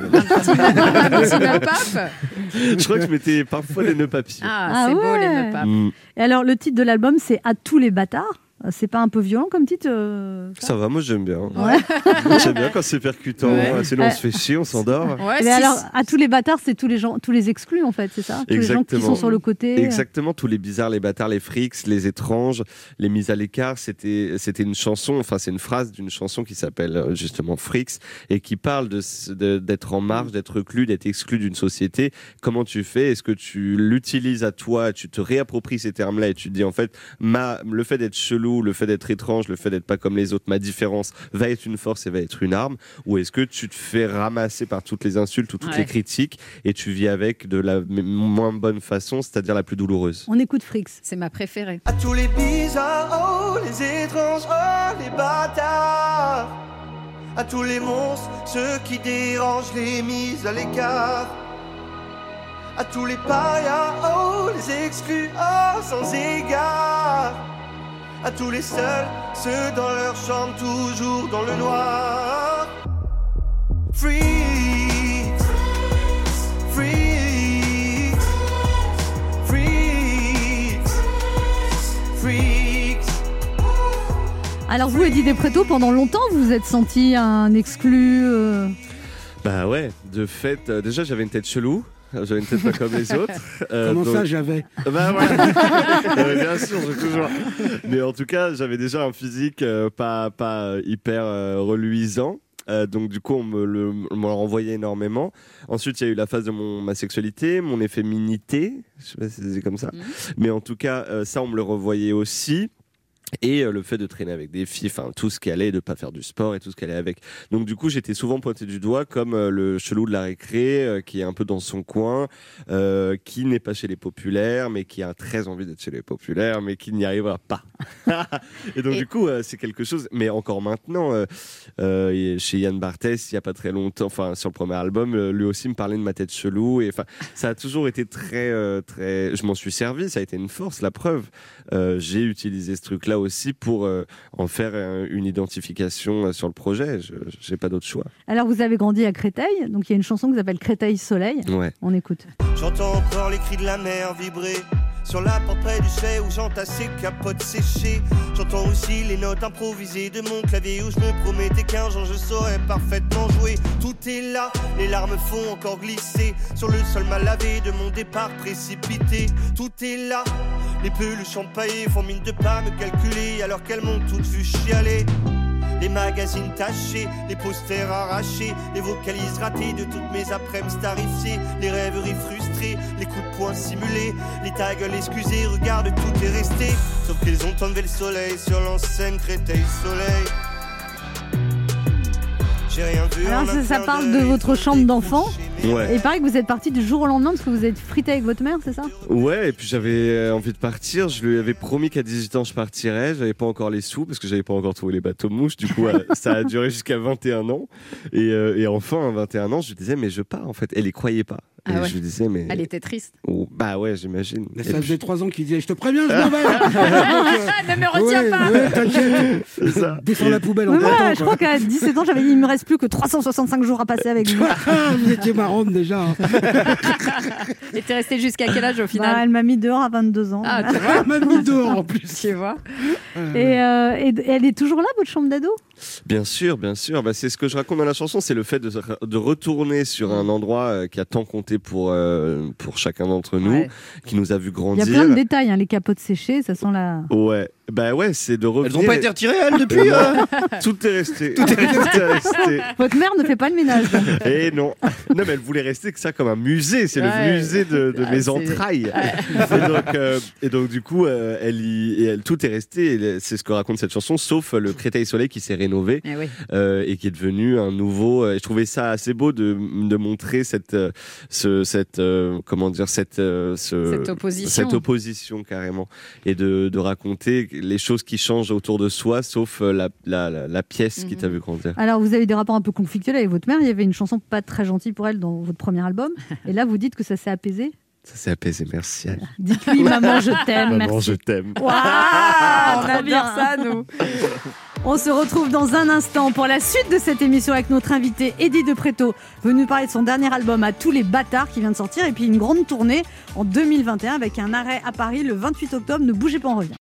Speaker 11: Je crois que je mettais parfois les nœuds papillons.
Speaker 4: Ah,
Speaker 2: Ah
Speaker 4: c'est beau les
Speaker 2: ouais.
Speaker 4: nœuds papes.
Speaker 11: Mm.
Speaker 2: Et alors, le titre de l'album, c'est À tous les bâtards? Euh, C'est pas un peu violent comme titre euh,
Speaker 11: Ça va, moi j'aime bien.
Speaker 2: Ouais.
Speaker 11: J'aime bien quand c'est percutant.
Speaker 2: Ouais.
Speaker 11: Sinon on
Speaker 2: Euh,
Speaker 11: se fait chier, on s'endort.
Speaker 2: Mais alors, à tous les bâtards, c'est tous les gens, tous les exclus en fait, c'est ça? Tous les gens qui sont sur le côté.
Speaker 11: Exactement, tous les bizarres, les bâtards, les frics, les étranges, les mises à l'écart. C'était, c'était une chanson, enfin, c'est une phrase d'une chanson qui s'appelle justement Frics et qui parle de, s- de- d'être en marge, d'être reclus, d'être exclu d'une société. Comment tu fais? Est-ce que tu l'utilises à toi? Tu te réappropries ces termes-là et tu te dis en fait, ma, le fait d'être chelou, le fait d'être étrange, le fait d'être pas comme les autres, ma différence va être une force et va être une arme Ou est-ce que tu te fais ramasser par toutes les insultes ou toutes
Speaker 2: Ouais.
Speaker 11: les critiques et tu vis avec de la moins bonne façon, c'est-à-dire la plus douloureuse?
Speaker 2: On écoute Frix.
Speaker 4: C'est ma préférée.
Speaker 10: À tous les bizarres, oh, les étranges, oh, les bâtards. À tous les monstres, ceux qui dérangent les mises à l'écart. À tous les parias, oh, les exclus, oh, sans égard. À tous les seuls, ceux dans leur chambre, toujours dans le noir. Freaks, freaks, freaks, freaks.
Speaker 2: Alors vous, Eddie Despréto, pendant longtemps, vous vous êtes senti un exclu. euh,
Speaker 11: Bah ouais, de fait, euh, déjà j'avais une tête chelou. J'avais une tête pas comme les autres. Euh,
Speaker 5: Comment ça, j'avais
Speaker 11: Bah ouais. Euh, bien sûr, j'ai toujours. Mais en tout cas, j'avais déjà un physique euh, pas, pas euh, hyper euh, reluisant. Euh, donc du coup, on me le, on m'en renvoyait énormément. Ensuite, il y a eu la phase de mon, ma sexualité, mon efféminité. Je sais pas si c'est comme ça. Mais en tout cas, euh, ça, on me le revoyait aussi. Et euh, le fait de traîner avec des filles, enfin tout ce qui allait, de pas faire du sport et tout ce qui allait avec. Donc du coup, j'étais souvent pointé du doigt comme euh, le chelou de la récré, euh, qui est un peu dans son coin, euh, qui n'est pas chez les populaires, mais qui a très envie d'être chez les populaires, mais qui n'y arrivera pas. et donc du coup, c'est quelque chose. Mais encore maintenant, chez Yann Barthès, il y a pas très longtemps, enfin sur le premier album, lui aussi me parlait de ma tête chelou. Et enfin, ça a toujours été très, très. Je m'en suis servi. Ça a été une force. La preuve, j'ai utilisé ce truc-là aussi pour euh, en faire euh, une identification euh, sur le projet. Je j'ai pas d'autre choix.
Speaker 2: Alors vous avez grandi à Créteil, donc il y a une chanson qui s'appelle Créteil Soleil.
Speaker 11: Ouais.
Speaker 2: On écoute.
Speaker 10: J'entends encore les cris de la mer vibrer sur la porte près du chai où j'entasse ses capotes séchées. J'entends aussi les notes improvisées de mon clavier où je me promettais qu'un jour je saurais parfaitement jouer. Tout est là, les larmes font encore glisser sur le sol mal lavé de mon départ précipité. Tout est là, les peluches empaillées font mine de pas me calculer alors qu'elles m'ont toutes vu chialer. Les magazines tachés, les posters arrachés, les vocalises ratées de toutes mes après-midi starifiées, les rêveries frustrées, les coups de poing simulés, les ta gueule excusée, regarde tout est resté. Sauf qu'ils ont enlevé le soleil sur l'enseigne Créteil Soleil. J'ai rien vu.
Speaker 2: Alors ça, parle de votre chambre d'enfant.
Speaker 11: Ouais.
Speaker 2: Et il paraît que vous êtes parti du jour au lendemain parce que vous êtes frité avec votre mère, c'est ça?
Speaker 11: Ouais, et puis j'avais euh, envie de partir. Je lui avais promis qu'à 18 ans je partirais. J'avais pas encore les sous parce que j'avais pas encore trouvé les bateaux mouches. Du coup, euh, ça a duré jusqu'à 21 ans. Et, euh, et enfin, à 21 ans, je lui disais, mais je pars en fait. Elle y croyait pas.
Speaker 4: Ah
Speaker 11: et
Speaker 4: ouais.
Speaker 11: je lui disais, mais.
Speaker 4: Elle était triste.
Speaker 11: Oh, bah ouais, j'imagine.
Speaker 5: Mais
Speaker 11: Et
Speaker 5: ça
Speaker 11: puis-
Speaker 5: faisait trois ans qu'il disait Je te préviens, je m'en vais
Speaker 4: ne me retiens
Speaker 5: Ouais,
Speaker 4: pas
Speaker 5: ouais, t'inquiète. Descends la poubelle en partant,
Speaker 2: je crois qu'à 17 ans, j'avais dit il me reste plus que 365 jours à passer avec vous.
Speaker 5: Ah, vous étiez marrante déjà. hein.
Speaker 4: Et t'es resté jusqu'à quel âge au
Speaker 2: Bah,
Speaker 4: final
Speaker 2: elle m'a mis dehors à 22 ans.
Speaker 4: Ah, tu vois
Speaker 5: Même mis dehors en plus.
Speaker 4: Tu vois
Speaker 2: et, euh, et- et elle est toujours là, votre chambre d'ado?
Speaker 11: Bien sûr, bien sûr. Bah, c'est ce que je raconte dans la chanson, c'est le fait de, de retourner sur un endroit euh, qui a tant compté pour, euh, pour chacun d'entre nous,
Speaker 2: Ouais.
Speaker 11: qui nous a vu
Speaker 2: Il y
Speaker 11: grandir.
Speaker 2: a plein de détails, hein, les capotes séchées, ça sent la.
Speaker 11: Ouais, bah ouais, c'est de revenir.
Speaker 3: ont pas été retirées, elles, depuis, euh
Speaker 11: Tout est resté. Tout est resté.
Speaker 2: Votre mère ne fait pas le ménage.
Speaker 11: Et non. Non, mais elle voulait rester que ça comme un musée. C'est
Speaker 2: Ouais.
Speaker 11: le musée de, de
Speaker 2: Ah,
Speaker 11: mes entrailles. Et, donc, euh, et donc, du coup, euh, elle y, et elle, tout est resté. C'est ce que raconte cette chanson, sauf le Créteil Soleil qui s'est rénové
Speaker 4: Eh oui.
Speaker 11: euh, et qui est devenu un nouveau. euh, je trouvais ça assez beau de, de montrer cette, euh, ce, cette, euh, comment dire, cette, euh, ce-
Speaker 4: Cette opposition.
Speaker 11: cette opposition carrément, et de, de raconter les choses qui changent autour de soi, sauf la, la, la, la pièce qui
Speaker 4: Mhm.
Speaker 11: t'a vu grandir.
Speaker 2: Alors, vous avez des rapports un peu conflictuels avec votre mère. Il y avait une chanson pas très gentille pour elle dans votre premier album. Et là, vous dites que ça s'est apaisé.
Speaker 11: Ça s'est apaisé, merci. Anne.
Speaker 2: Dites-lui, maman, je t'aime.
Speaker 11: Maman,
Speaker 2: merci.
Speaker 11: je t'aime.
Speaker 2: Waouh,
Speaker 4: on adore
Speaker 2: bien.
Speaker 4: ça, nous.
Speaker 2: On se retrouve dans un instant pour la suite de cette émission avec notre invité Eddie De Preto, venu nous parler de son dernier album à tous les bâtards qui vient de sortir et puis une grande tournée en 2021 avec un arrêt à Paris le 28 octobre. Ne bougez pas, on revient.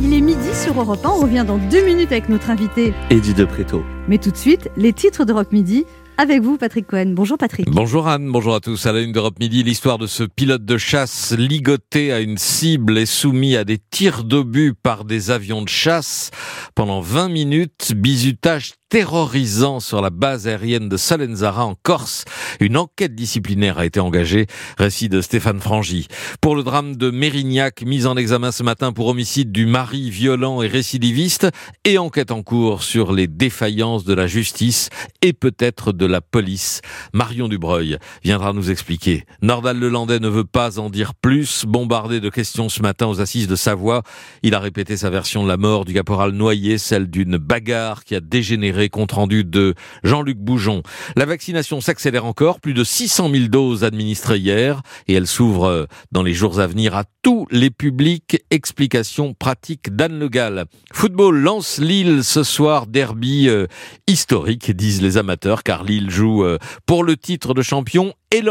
Speaker 2: Il est midi sur Europe 1, on revient dans deux minutes avec notre invité.
Speaker 11: Eddie de Préto.
Speaker 2: Mais tout de suite, les titres d'Europe Midi avec vous, Patrick Cohen. Bonjour Patrick.
Speaker 12: Bonjour Anne, bonjour à tous. À la une d'Europe Midi, l'histoire de ce pilote de chasse ligoté à une cible et soumis à des tirs d'obus par des avions de chasse pendant 20 minutes. Bizutage terrorisant sur la base aérienne de Salenzara en Corse. Une enquête disciplinaire a été engagée. Récit de Stéphane Frangy. Pour le drame de Mérignac, mise en examen ce matin pour homicide du mari violent et récidiviste et enquête en cours sur les défaillances de la justice et peut-être de la police. Marion Dubreuil viendra nous expliquer. Nordal Lelandais ne veut pas en dire plus. Bombardé de questions ce matin aux assises de Savoie, il a répété sa version de la mort du caporal Noyer, celle d'une bagarre qui a dégénéré compte rendu de Jean-Luc Boujon. La vaccination s'accélère encore, plus de 600 000 doses administrées hier et elle s'ouvre dans les jours à venir à tous les publics. Explication pratique d'Anne Le Gall. Football lance Lille ce soir, derby euh, historique, disent les amateurs, car Lille joue euh, pour le titre de champion et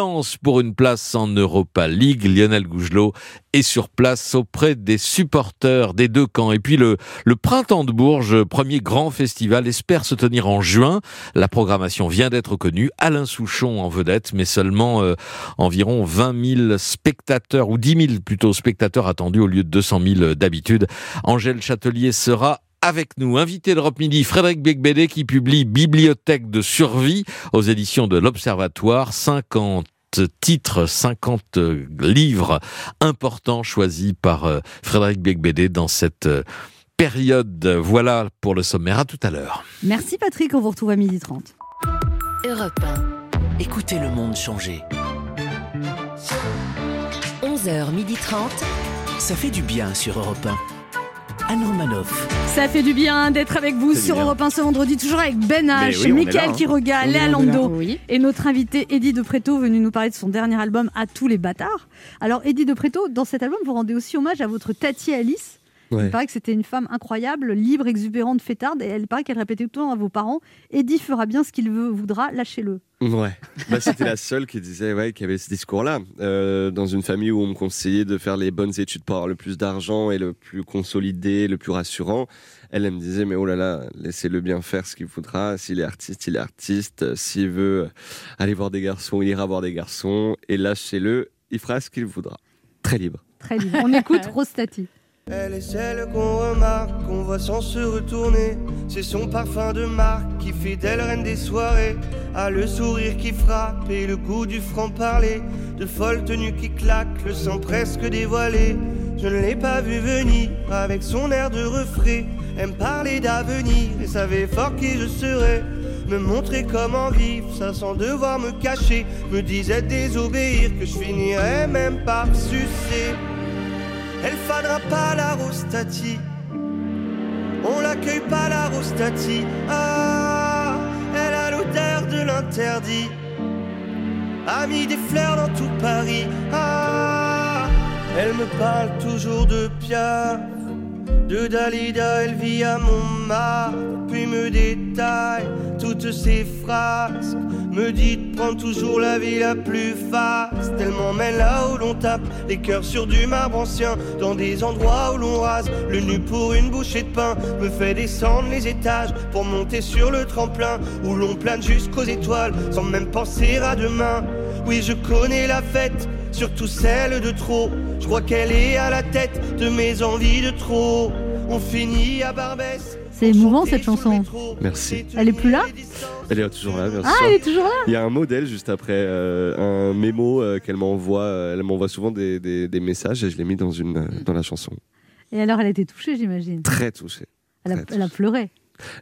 Speaker 12: pour une place en Europa League. Lionel Gougelot est sur place auprès des supporters des deux camps. Et puis le, le Printemps de Bourges, premier grand festival, espère se tenir en juin. La programmation vient d'être connue. Alain Souchon en vedette, mais seulement euh, environ 20 000 spectateurs, ou 10 000 plutôt spectateurs attendus au lieu de 200 000 d'habitude. Angèle Châtelier sera avec nous, invité d'Europe Midi, Frédéric Becbédé qui publie Bibliothèque de survie aux éditions de l'Observatoire, 50 titres, 50 livres importants choisis par euh, Frédéric Becbédé dans cette euh, période. Voilà pour le sommaire. À tout à l'heure.
Speaker 2: Merci Patrick, on vous retrouve à 12h30.
Speaker 1: Europe 1. Écoutez le monde changer. 11h30. Ça fait du bien sur Europe 1. Anne Romanoff.
Speaker 2: Ça fait du bien d'être avec vous sur
Speaker 1: bien.
Speaker 2: Europe 1 ce vendredi, toujours avec Ben H,
Speaker 1: oui, là, hein.
Speaker 2: Quiroga, Léa. Lando
Speaker 1: Oui.
Speaker 2: et notre invité Eddie De Preto venu nous parler de son dernier album À tous les bâtards. Alors Eddie De Preto, dans cet album, vous rendez aussi hommage à votre tati Alice.
Speaker 11: Ouais.
Speaker 2: Il paraît que c'était une femme incroyable, libre, exubérante, fêtarde, et elle paraît qu'elle répétait tout le temps à vos parents Eddie fera bien ce qu'il veut, voudra, lâchez-le.
Speaker 11: Ouais, bah, c'était la seule qui disait ouais, qui avait ce discours-là. Euh, dans une famille où on me conseillait de faire les bonnes études pour avoir le plus d'argent et le plus consolidé, le plus rassurant, elle, elle me disait mais oh là là, laissez-le bien faire ce qu'il voudra. S'il est artiste, il est artiste. Euh, S'il veut aller voir des garçons, il ira voir des garçons. Et lâchez-le, il fera ce qu'il voudra. Très libre.
Speaker 2: Très libre. On écoute Rostati.
Speaker 10: Elle est celle qu'on remarque, qu'on voit sans se retourner. C'est son parfum de marque qui fait d'elle reine des soirées. A le sourire qui frappe et le goût du franc-parler. De folles tenues qui claquent, le sang presque dévoilé. Je ne l'ai pas vu venir avec son air de refrain. Elle me parlait d'avenir et savait fort qui je serais. Me montrer comment vivre, ça sans devoir me cacher. Me disait désobéir que je finirais même par sucer. Elle fanera pas la rostati. On l'accueille pas la rostati. Ah, elle a l'odeur de l'interdit. A mis des fleurs dans tout Paris. Ah, elle me parle toujours de Piaf. De Dalida, elle vit à Montmartre, puis me détaille toutes ses phrases. Me dit de prendre toujours la vie la plus faste. Elle m'emmène là où l'on tape les cœurs sur du marbre ancien, dans des endroits où l'on rase le nu pour une bouchée de pain. Me fait descendre les étages pour monter sur le tremplin où l'on plane jusqu'aux étoiles sans même penser à demain. Oui, je connais la fête, surtout celle de trop. Je crois qu'elle est à la tête de mes envies de trop. On finit à Barbès.
Speaker 2: C'est émouvant cette chanson.
Speaker 11: Merci.
Speaker 2: Elle est plus là
Speaker 11: Elle est toujours là, bien
Speaker 2: Ah, elle est toujours là
Speaker 11: Il y a un modèle juste après, euh, un mémo euh, qu'elle m'envoie. euh, Elle m'envoie souvent des, des- des messages et je l'ai mis dans, une, euh, dans la chanson.
Speaker 2: Et alors elle a été touchée, j'imagine.
Speaker 11: Très touchée.
Speaker 2: Elle a,
Speaker 11: Très
Speaker 2: elle a pleuré.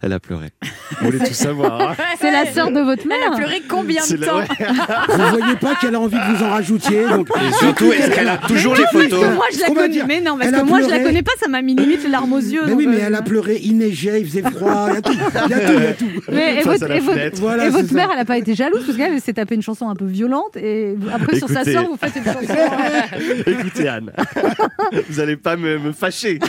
Speaker 11: Elle a pleuré. On voulait tout savoir. hein.
Speaker 2: C'est la sœur de votre mère.
Speaker 4: Elle a pleuré combien de
Speaker 11: la-
Speaker 4: temps
Speaker 11: ouais.
Speaker 5: Vous voyez pas qu'elle a envie que vous en rajoutiez donc...
Speaker 3: Et surtout, est-ce qu'elle a toujours les
Speaker 2: Parce
Speaker 3: photos
Speaker 2: que moi je la connais. Mais non, parce que
Speaker 5: a
Speaker 2: moi je la
Speaker 5: pleuré.
Speaker 2: connais pas, ça m'a mis limite les larmes aux yeux.
Speaker 5: Mais oui, mais
Speaker 2: euh,
Speaker 5: elle a pleuré, il neigeait, il faisait froid, il y a tout, il y a tout, il y a tout.
Speaker 2: Mais, et votre,
Speaker 3: à la
Speaker 2: et votre-
Speaker 3: fenêtre.
Speaker 5: Voilà,
Speaker 2: et
Speaker 5: c'est
Speaker 2: votre
Speaker 5: ça.
Speaker 2: mère, elle n'a pas été jalouse parce qu'elle s'est tapé une chanson un peu violente et après sur sa sœur, vous faites une chanson.
Speaker 11: Écoutez, Anne, vous allez pas me, me fâcher.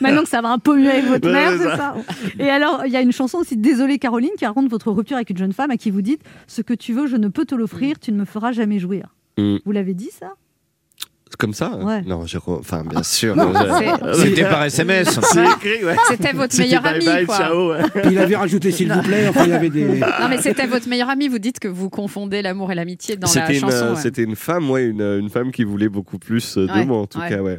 Speaker 2: Maintenant que ça va un peu mieux avec votre mère,
Speaker 11: c'est ça.
Speaker 2: Et alors, il y a une chanson aussi, Désolée Caroline, qui raconte votre rupture avec une jeune femme à qui vous dites Ce que tu veux, je ne peux te l'offrir, tu ne me feras jamais jouir.
Speaker 11: Mm.
Speaker 2: Vous l'avez dit ça?
Speaker 11: Comme ça?
Speaker 2: Ouais.
Speaker 11: Non, re- enfin bien sûr.
Speaker 4: Non,
Speaker 11: je-
Speaker 4: c'est-
Speaker 6: C'était par SMS.
Speaker 11: C'est écrit, ouais.
Speaker 4: C'était votre meilleur ami,
Speaker 11: bye,
Speaker 4: quoi.
Speaker 11: ciao. ouais.
Speaker 5: Puis il avait rajouté s'il vous plaît, enfin il y avait des...
Speaker 4: Non, mais c'était votre meilleur ami. Vous dites que vous confondez l'amour et l'amitié dans la
Speaker 11: C'était une,
Speaker 4: chanson.
Speaker 11: euh,
Speaker 4: ouais.
Speaker 11: c'était une femme, ouais, une, une femme qui voulait beaucoup plus euh, de
Speaker 4: Ouais,
Speaker 11: moi en tout
Speaker 4: ouais.
Speaker 11: cas, ouais.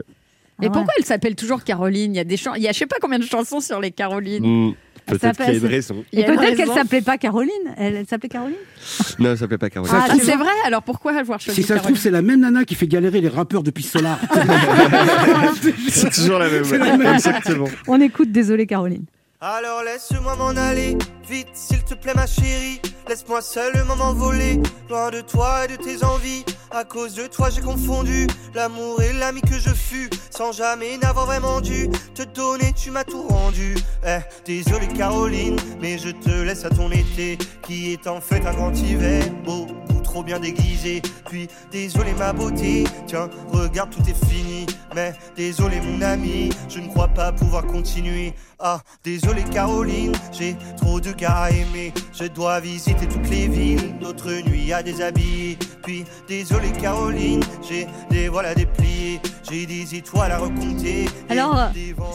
Speaker 4: Et
Speaker 2: Ah
Speaker 4: pourquoi elle s'appelle toujours Caroline? Il y a des chans... il y a je sais pas combien de chansons sur les Carolines.
Speaker 11: Mm, Peut-être qu'il y a une raison.
Speaker 2: Et peut-être qu'elle s'appelait pas Caroline? Elle, elle s'appelait Caroline?
Speaker 11: Non, ça s'appelait pas Caroline.
Speaker 2: Ah,
Speaker 4: Ah, c'est vrai Alors pourquoi avoir choisi
Speaker 5: Si ça se trouve, c'est la même nana qui fait galérer les rappeurs depuis Solar.
Speaker 11: C'est toujours la même.
Speaker 5: C'est la même.
Speaker 11: Exactement.
Speaker 2: On écoute Désolée Caroline.
Speaker 10: Alors laisse-moi m'en aller, vite s'il te plaît ma chérie. Laisse-moi seulement m'envoler, loin de toi et de tes envies. À cause de toi j'ai confondu l'amour et l'ami que je fus, sans jamais n'avoir vraiment dû te donner, tu m'as tout rendu. Eh, désolé Caroline, mais je te laisse à ton été, qui est en fait un grand hiver, beaucoup bien déguisé. Puis désolé ma beauté, tiens, regarde tout est fini. Mais désolé mon ami, je ne crois pas pouvoir continuer. Ah, désolé Caroline, j'ai trop de gars à aimer. Je dois visiter toutes les villes, d'autres nuits à déshabiller. Puis désolé Caroline, j'ai des voiles à déplier. J'ai des étoiles à recompter.
Speaker 2: Alors, euh,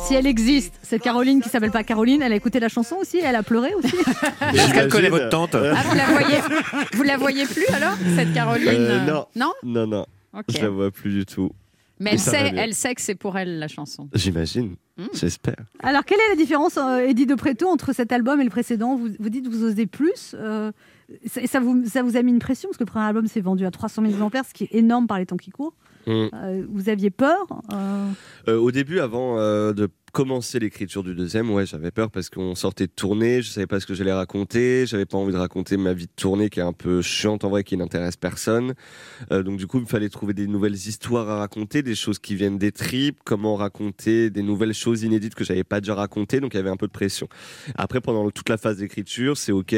Speaker 2: si elle existe, cette Caroline qui s'appelle pas Caroline, elle a écouté la chanson aussi Elle a pleuré aussi
Speaker 6: Est-ce qu'elle connaît votre tante
Speaker 11: Euh,
Speaker 4: Ah, vous la voyez Vous la voyez plus alors cette Caroline
Speaker 11: Euh, non.
Speaker 4: Non?
Speaker 11: Non, non,
Speaker 4: Ok.
Speaker 11: je la vois plus du tout.
Speaker 4: Mais elle sait, elle sait que c'est pour elle la chanson.
Speaker 11: J'imagine,
Speaker 4: Mm.
Speaker 11: j'espère.
Speaker 2: Alors, quelle est la différence, euh, Eddie de Préto, entre cet album et le précédent? Vous, vous dites que vous osez plus. euh, ça, ça vous, ça vous a mis une pression Parce que le premier album s'est vendu à 300 000 exemplaires, ce qui est énorme par les temps qui courent.
Speaker 11: Mm.
Speaker 2: Euh, vous aviez peur euh,
Speaker 11: Euh, au début, avant de commencer l'écriture du deuxième, ouais, j'avais peur parce qu'on sortait de tournée, je savais pas ce que j'allais raconter, j'avais pas envie de raconter ma vie de tournée qui est un peu chiante en vrai, qui n'intéresse personne. Euh, donc du coup, il me fallait trouver des nouvelles histoires à raconter, des choses qui viennent des tripes, comment raconter des nouvelles choses inédites que j'avais pas déjà racontées, donc il y avait un peu de pression. Après, pendant toute la phase d'écriture, c'est ok,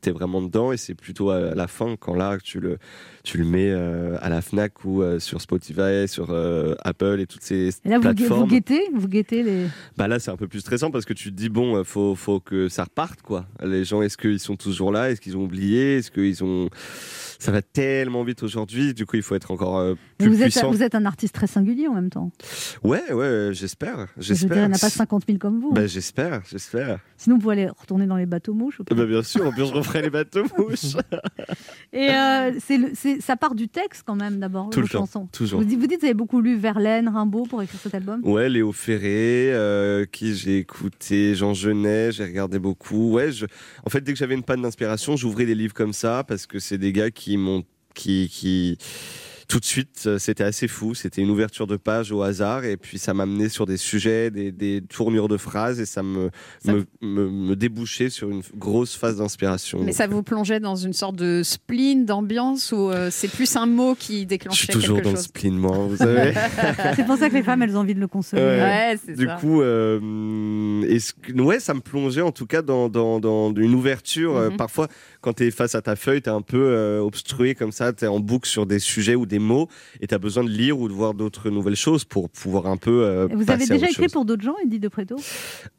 Speaker 11: t'es vraiment dedans et c'est plutôt à la fin quand là tu le tu le mets euh, à la Fnac ou euh, sur Spotify, sur euh, Apple et toutes ces
Speaker 2: là, gu- vous
Speaker 11: plateformes.
Speaker 2: guettez, vous guettez les.
Speaker 11: Bah là, c'est un peu plus stressant parce que tu te dis bon, euh, faut faut que ça reparte quoi. Les gens, est-ce qu'ils sont toujours là? Est-ce qu'ils ont oublié? Est-ce qu'ils ont Ça va tellement vite aujourd'hui. Du coup, il faut être encore euh,
Speaker 2: Mais
Speaker 11: plus
Speaker 2: vous, êtes,
Speaker 11: puissant.
Speaker 2: vous êtes un artiste très singulier en même temps.
Speaker 11: Ouais, ouais, j'espère,
Speaker 2: Je dire,
Speaker 11: j'espère.
Speaker 2: il n'y en a pas 50 000 comme vous.
Speaker 11: Bah j'espère, j'espère.
Speaker 2: Sinon, vous pouvez aller retourner dans les bateaux mouches. au pire.
Speaker 11: Bah bien sûr, en plus je referai les bateaux mouches.
Speaker 2: Et euh, c'est ça part du texte quand même d'abord,
Speaker 11: Tout le temps,
Speaker 2: chansons.
Speaker 11: toujours.
Speaker 2: Vous, dites- vous dites que vous avez beaucoup lu Verlaine, Rimbaud pour écrire cet album
Speaker 11: Ouais, Léo Ferré, euh, qui j'ai écouté, Jean Genet, j'ai regardé beaucoup. Ouais, je... en fait, dès que j'avais une panne d'inspiration, j'ouvrais des livres comme ça parce que c'est des gars qui m'ont, qui, qui, tout de suite, euh, c'était assez fou. C'était une ouverture de page au hasard et puis ça m'amenait sur des sujets, des, des tournures de phrases et ça me,
Speaker 4: Ça-
Speaker 11: me, me, me débouchait sur une grosse phase d'inspiration.
Speaker 4: Mais ça vous plongeait dans une sorte de spleen, d'ambiance, ou euh, c'est plus un mot qui
Speaker 11: Je
Speaker 4: déclenchait
Speaker 11: suis toujours
Speaker 4: quelque
Speaker 11: dans le
Speaker 4: chose
Speaker 11: spleen, moi, vous savez.
Speaker 2: C'est pour ça que les femmes, elles ont envie de le consommer.
Speaker 11: Ouais.
Speaker 4: Ouais,
Speaker 11: du
Speaker 4: ça.
Speaker 11: coup, euh, est-ce que- ouais, ça me plongeait en tout cas dans, dans, dans une ouverture. Euh,
Speaker 4: Mhm.
Speaker 11: parfois, quand tu es face à ta feuille, tu es un peu euh, obstrué comme ça, tu es en boucle sur des sujets ou des mots et tu as besoin de lire ou de voir d'autres nouvelles choses pour pouvoir un peu. euh,
Speaker 2: vous avez déjà écrit
Speaker 11: chose.
Speaker 2: pour d'autres gens, Eddie de Préto?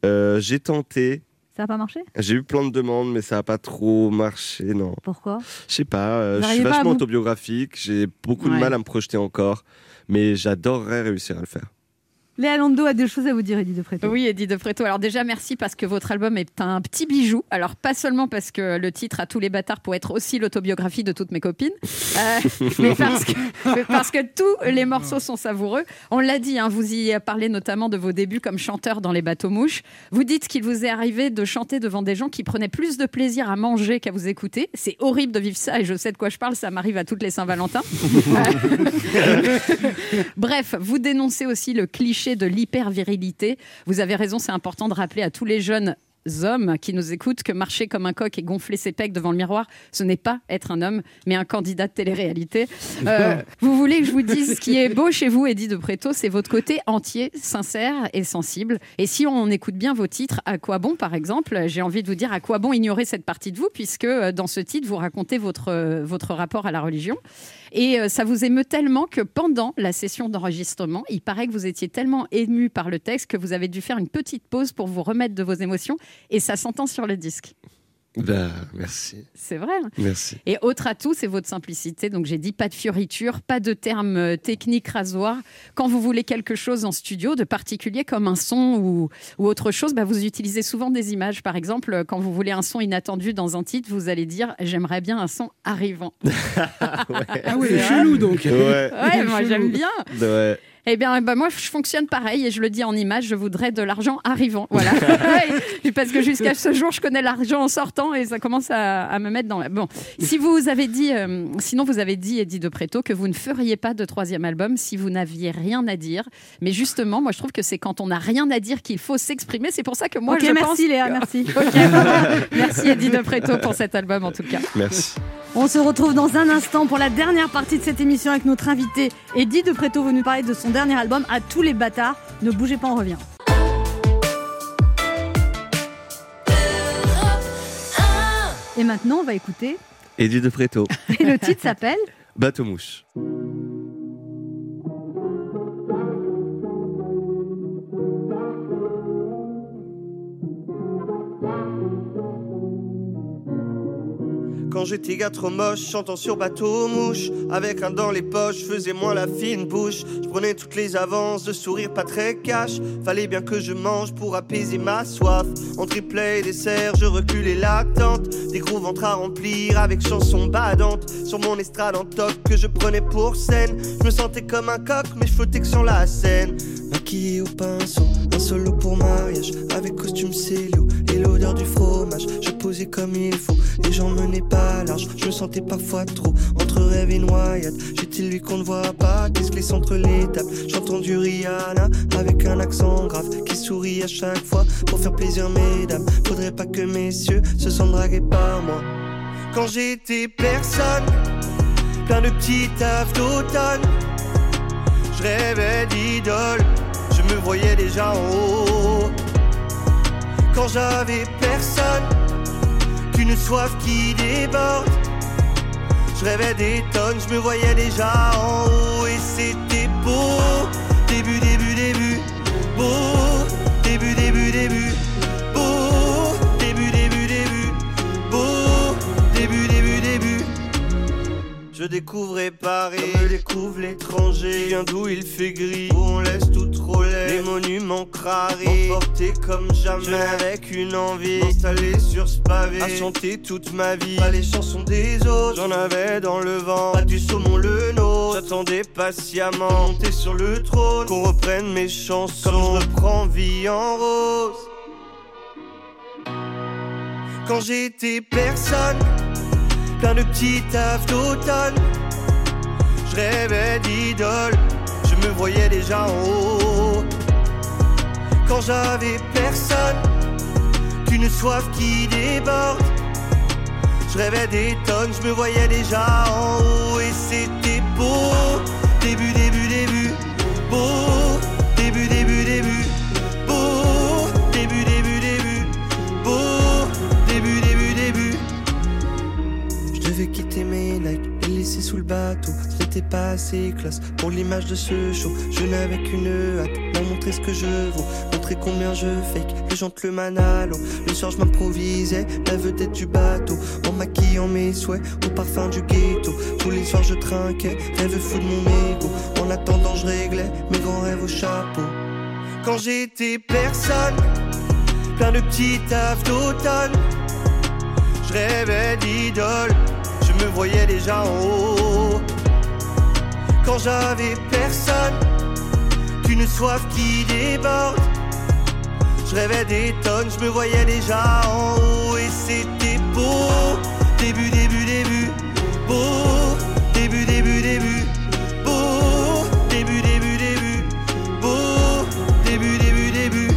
Speaker 11: Euh, J'ai tenté.
Speaker 2: Ça n'a pas marché?
Speaker 11: J'ai eu plein de demandes, mais ça n'a pas trop marché, non.
Speaker 2: Pourquoi?
Speaker 11: Je sais pas, euh, je suis vachement
Speaker 2: vous-
Speaker 11: autobiographique, j'ai beaucoup de mal à me projeter encore, mais j'adorerais réussir à le faire.
Speaker 2: Léa Lando a des choses à vous dire, Eddie de Préto.
Speaker 4: Oui, Eddie de Préto. Alors déjà, merci parce que votre album est un petit bijou. Alors pas seulement parce que le titre à tous les bâtards pour être aussi l'autobiographie de toutes mes copines, euh, mais, parce que, mais parce que tous les morceaux sont savoureux. On l'a dit, hein, vous y parlez notamment de vos débuts comme chanteur dans les bateaux mouches. Vous dites qu'il vous est arrivé de chanter devant des gens qui prenaient plus de plaisir à manger qu'à vous écouter. C'est horrible de vivre ça et je sais de quoi je parle, ça m'arrive à toutes les Saint-Valentin. Bref, vous dénoncez aussi le cliché cliché de l'hyper-virilité. Vous avez raison, c'est important de rappeler à tous les jeunes hommes qui nous écoutent que marcher comme un coq et gonfler ses pecs devant le miroir, ce n'est pas être un homme, mais un candidat de télé-réalité. Euh, vous voulez que je vous dise ce qui est beau chez vous, Eddie de Préto, c'est votre côté entier, sincère et sensible. Et si on écoute bien vos titres, à quoi bon, par exemple, j'ai envie de vous dire à quoi bon ignorer cette partie de vous, puisque euh, dans ce titre, vous racontez votre, euh, votre rapport à la religion. Et euh, ça vous émeut tellement que pendant la session d'enregistrement, il paraît que vous étiez tellement ému par le texte que vous avez dû faire une petite pause pour vous remettre de vos émotions. Et ça s'entend sur le disque.
Speaker 11: Bah, merci.
Speaker 4: C'est vrai. hein.
Speaker 11: Merci.
Speaker 4: Et autre atout, c'est votre simplicité. Donc j'ai dit pas de fioriture, pas de termes euh, techniques rasoirs. Quand vous voulez quelque chose en studio de particulier comme un son ou, ou autre chose, bah, vous utilisez souvent des images. Par exemple, euh, quand vous voulez un son inattendu dans un titre, vous allez dire j'aimerais bien un son arrivant.
Speaker 5: Ah oui, c'est chelou donc.
Speaker 11: Ouais.
Speaker 4: Ouais, moi j'aime bien.
Speaker 11: Ouais.
Speaker 4: Eh bien, bah, moi, je fonctionne pareil et je le dis en image, je voudrais de l'argent arrivant. Voilà. Ouais, Parce que jusqu'à ce jour, je connais l'argent en sortant et ça commence à, à me mettre dans la... Bon, si vous avez dit, euh, sinon vous avez dit, Eddie de Préto, que vous ne feriez pas de troisième album si vous n'aviez rien à dire. Mais justement, moi, je trouve que c'est quand on n'a rien à dire qu'il faut s'exprimer. C'est pour ça que moi,
Speaker 2: Ok,
Speaker 4: je
Speaker 2: merci,
Speaker 4: pense...
Speaker 2: Léa,
Speaker 4: que-
Speaker 2: merci.
Speaker 4: Ok, merci Eddie de Préto pour cet album en tout cas.
Speaker 11: Merci.
Speaker 2: On se retrouve dans un instant pour la dernière partie de cette émission avec notre invité Eddie de Préto veut nous parler de son dernier album À tous les bâtards. Ne bougez pas, on revient. Et maintenant, on va écouter.
Speaker 11: Eddie de Préto.
Speaker 2: Et le titre s'appelle
Speaker 11: Bateau
Speaker 10: Quand j'étais gars trop moche, chantant sur bateau mouche, avec un dans les poches, faisais moins la fine bouche. Je prenais toutes les avances, de sourire pas très cash. Fallait bien que je mange pour apaiser ma soif. En triplet et dessert, je reculais l'attente. Des gros ventres à remplir avec chansons badantes. Sur mon estrade en toc que je prenais pour scène. Je me sentais comme un coq, mais je flottais que sur la scène. Maquillé au pinceau, un solo pour mariage, avec costume célio et l'odeur du fromage. Je posais comme il faut, les gens menaient pas Je me sentais parfois trop entre rêve et noyade. J'étais lui qu'on ne voit pas, qui se glisse entre les tables. J'entends du Rihanna avec un accent grave qui sourit à chaque fois pour faire plaisir, mesdames. Faudrait pas que messieurs se sentent dragués par moi. Quand j'étais personne, plein de petits tafs d'automne. Je rêvais d'idole, je me voyais déjà en haut. Quand j'avais personne, qu'une soif qui déborde. Je rêvais des tonnes, je me voyais déjà en haut et c'était beau. Début, début, début, beau. Début, début, début, beau. Début, début, début, beau. Début, début, début. Je découvrais Paris, me découvre l'étranger. Qui vient d'où il fait gris, où on laisse tout trop monuments crarés, emportés comme jamais. avec une envie, installé sur ce pavé. À chanter toute ma vie, pas les chansons des autres. J'en avais dans le vent, pas du saumon le nôtre. J'attendais patiemment, monter sur le trône. Qu'on reprenne mes chansons, comme je reprends vie en rose. Quand j'étais personne plein de petits tafs d'automne. Je rêvais d'idole, je me voyais déjà en haut. Quand j'avais personne, qu'une soif qui déborde. Je rêvais des tonnes, je me voyais déjà en haut et c'était beau. Début, début, début, beau. Début, début, début, beau. Début, début, début, beau. Début, début, début. Je devais quitter mes Nike et laisser sous le bateau. Ce n'était pas assez classe pour l'image de ce show. Je n'avais qu'une hâte, montrer ce que je vaux. Montrer combien je fake, les gens te le manalo. Le soir, je m'improvisais, la vedette du bateau. En maquillant mes souhaits, au parfum du ghetto. Tous les soirs, je trinquais, rêve fou de mon ego. En attendant, je réglais mes grands rêves au chapeau. Quand j'étais personne, plein de petits tafs d'automne. Je rêvais d'idole, je me voyais déjà en haut. Quand j'avais personne, qu'une soif qui déborde. Je rêvais des tonnes, je me voyais déjà en haut et c'était beau. Début, début, début, beau. Début, début, début, beau. Début, début, début, beau. Début, début, début.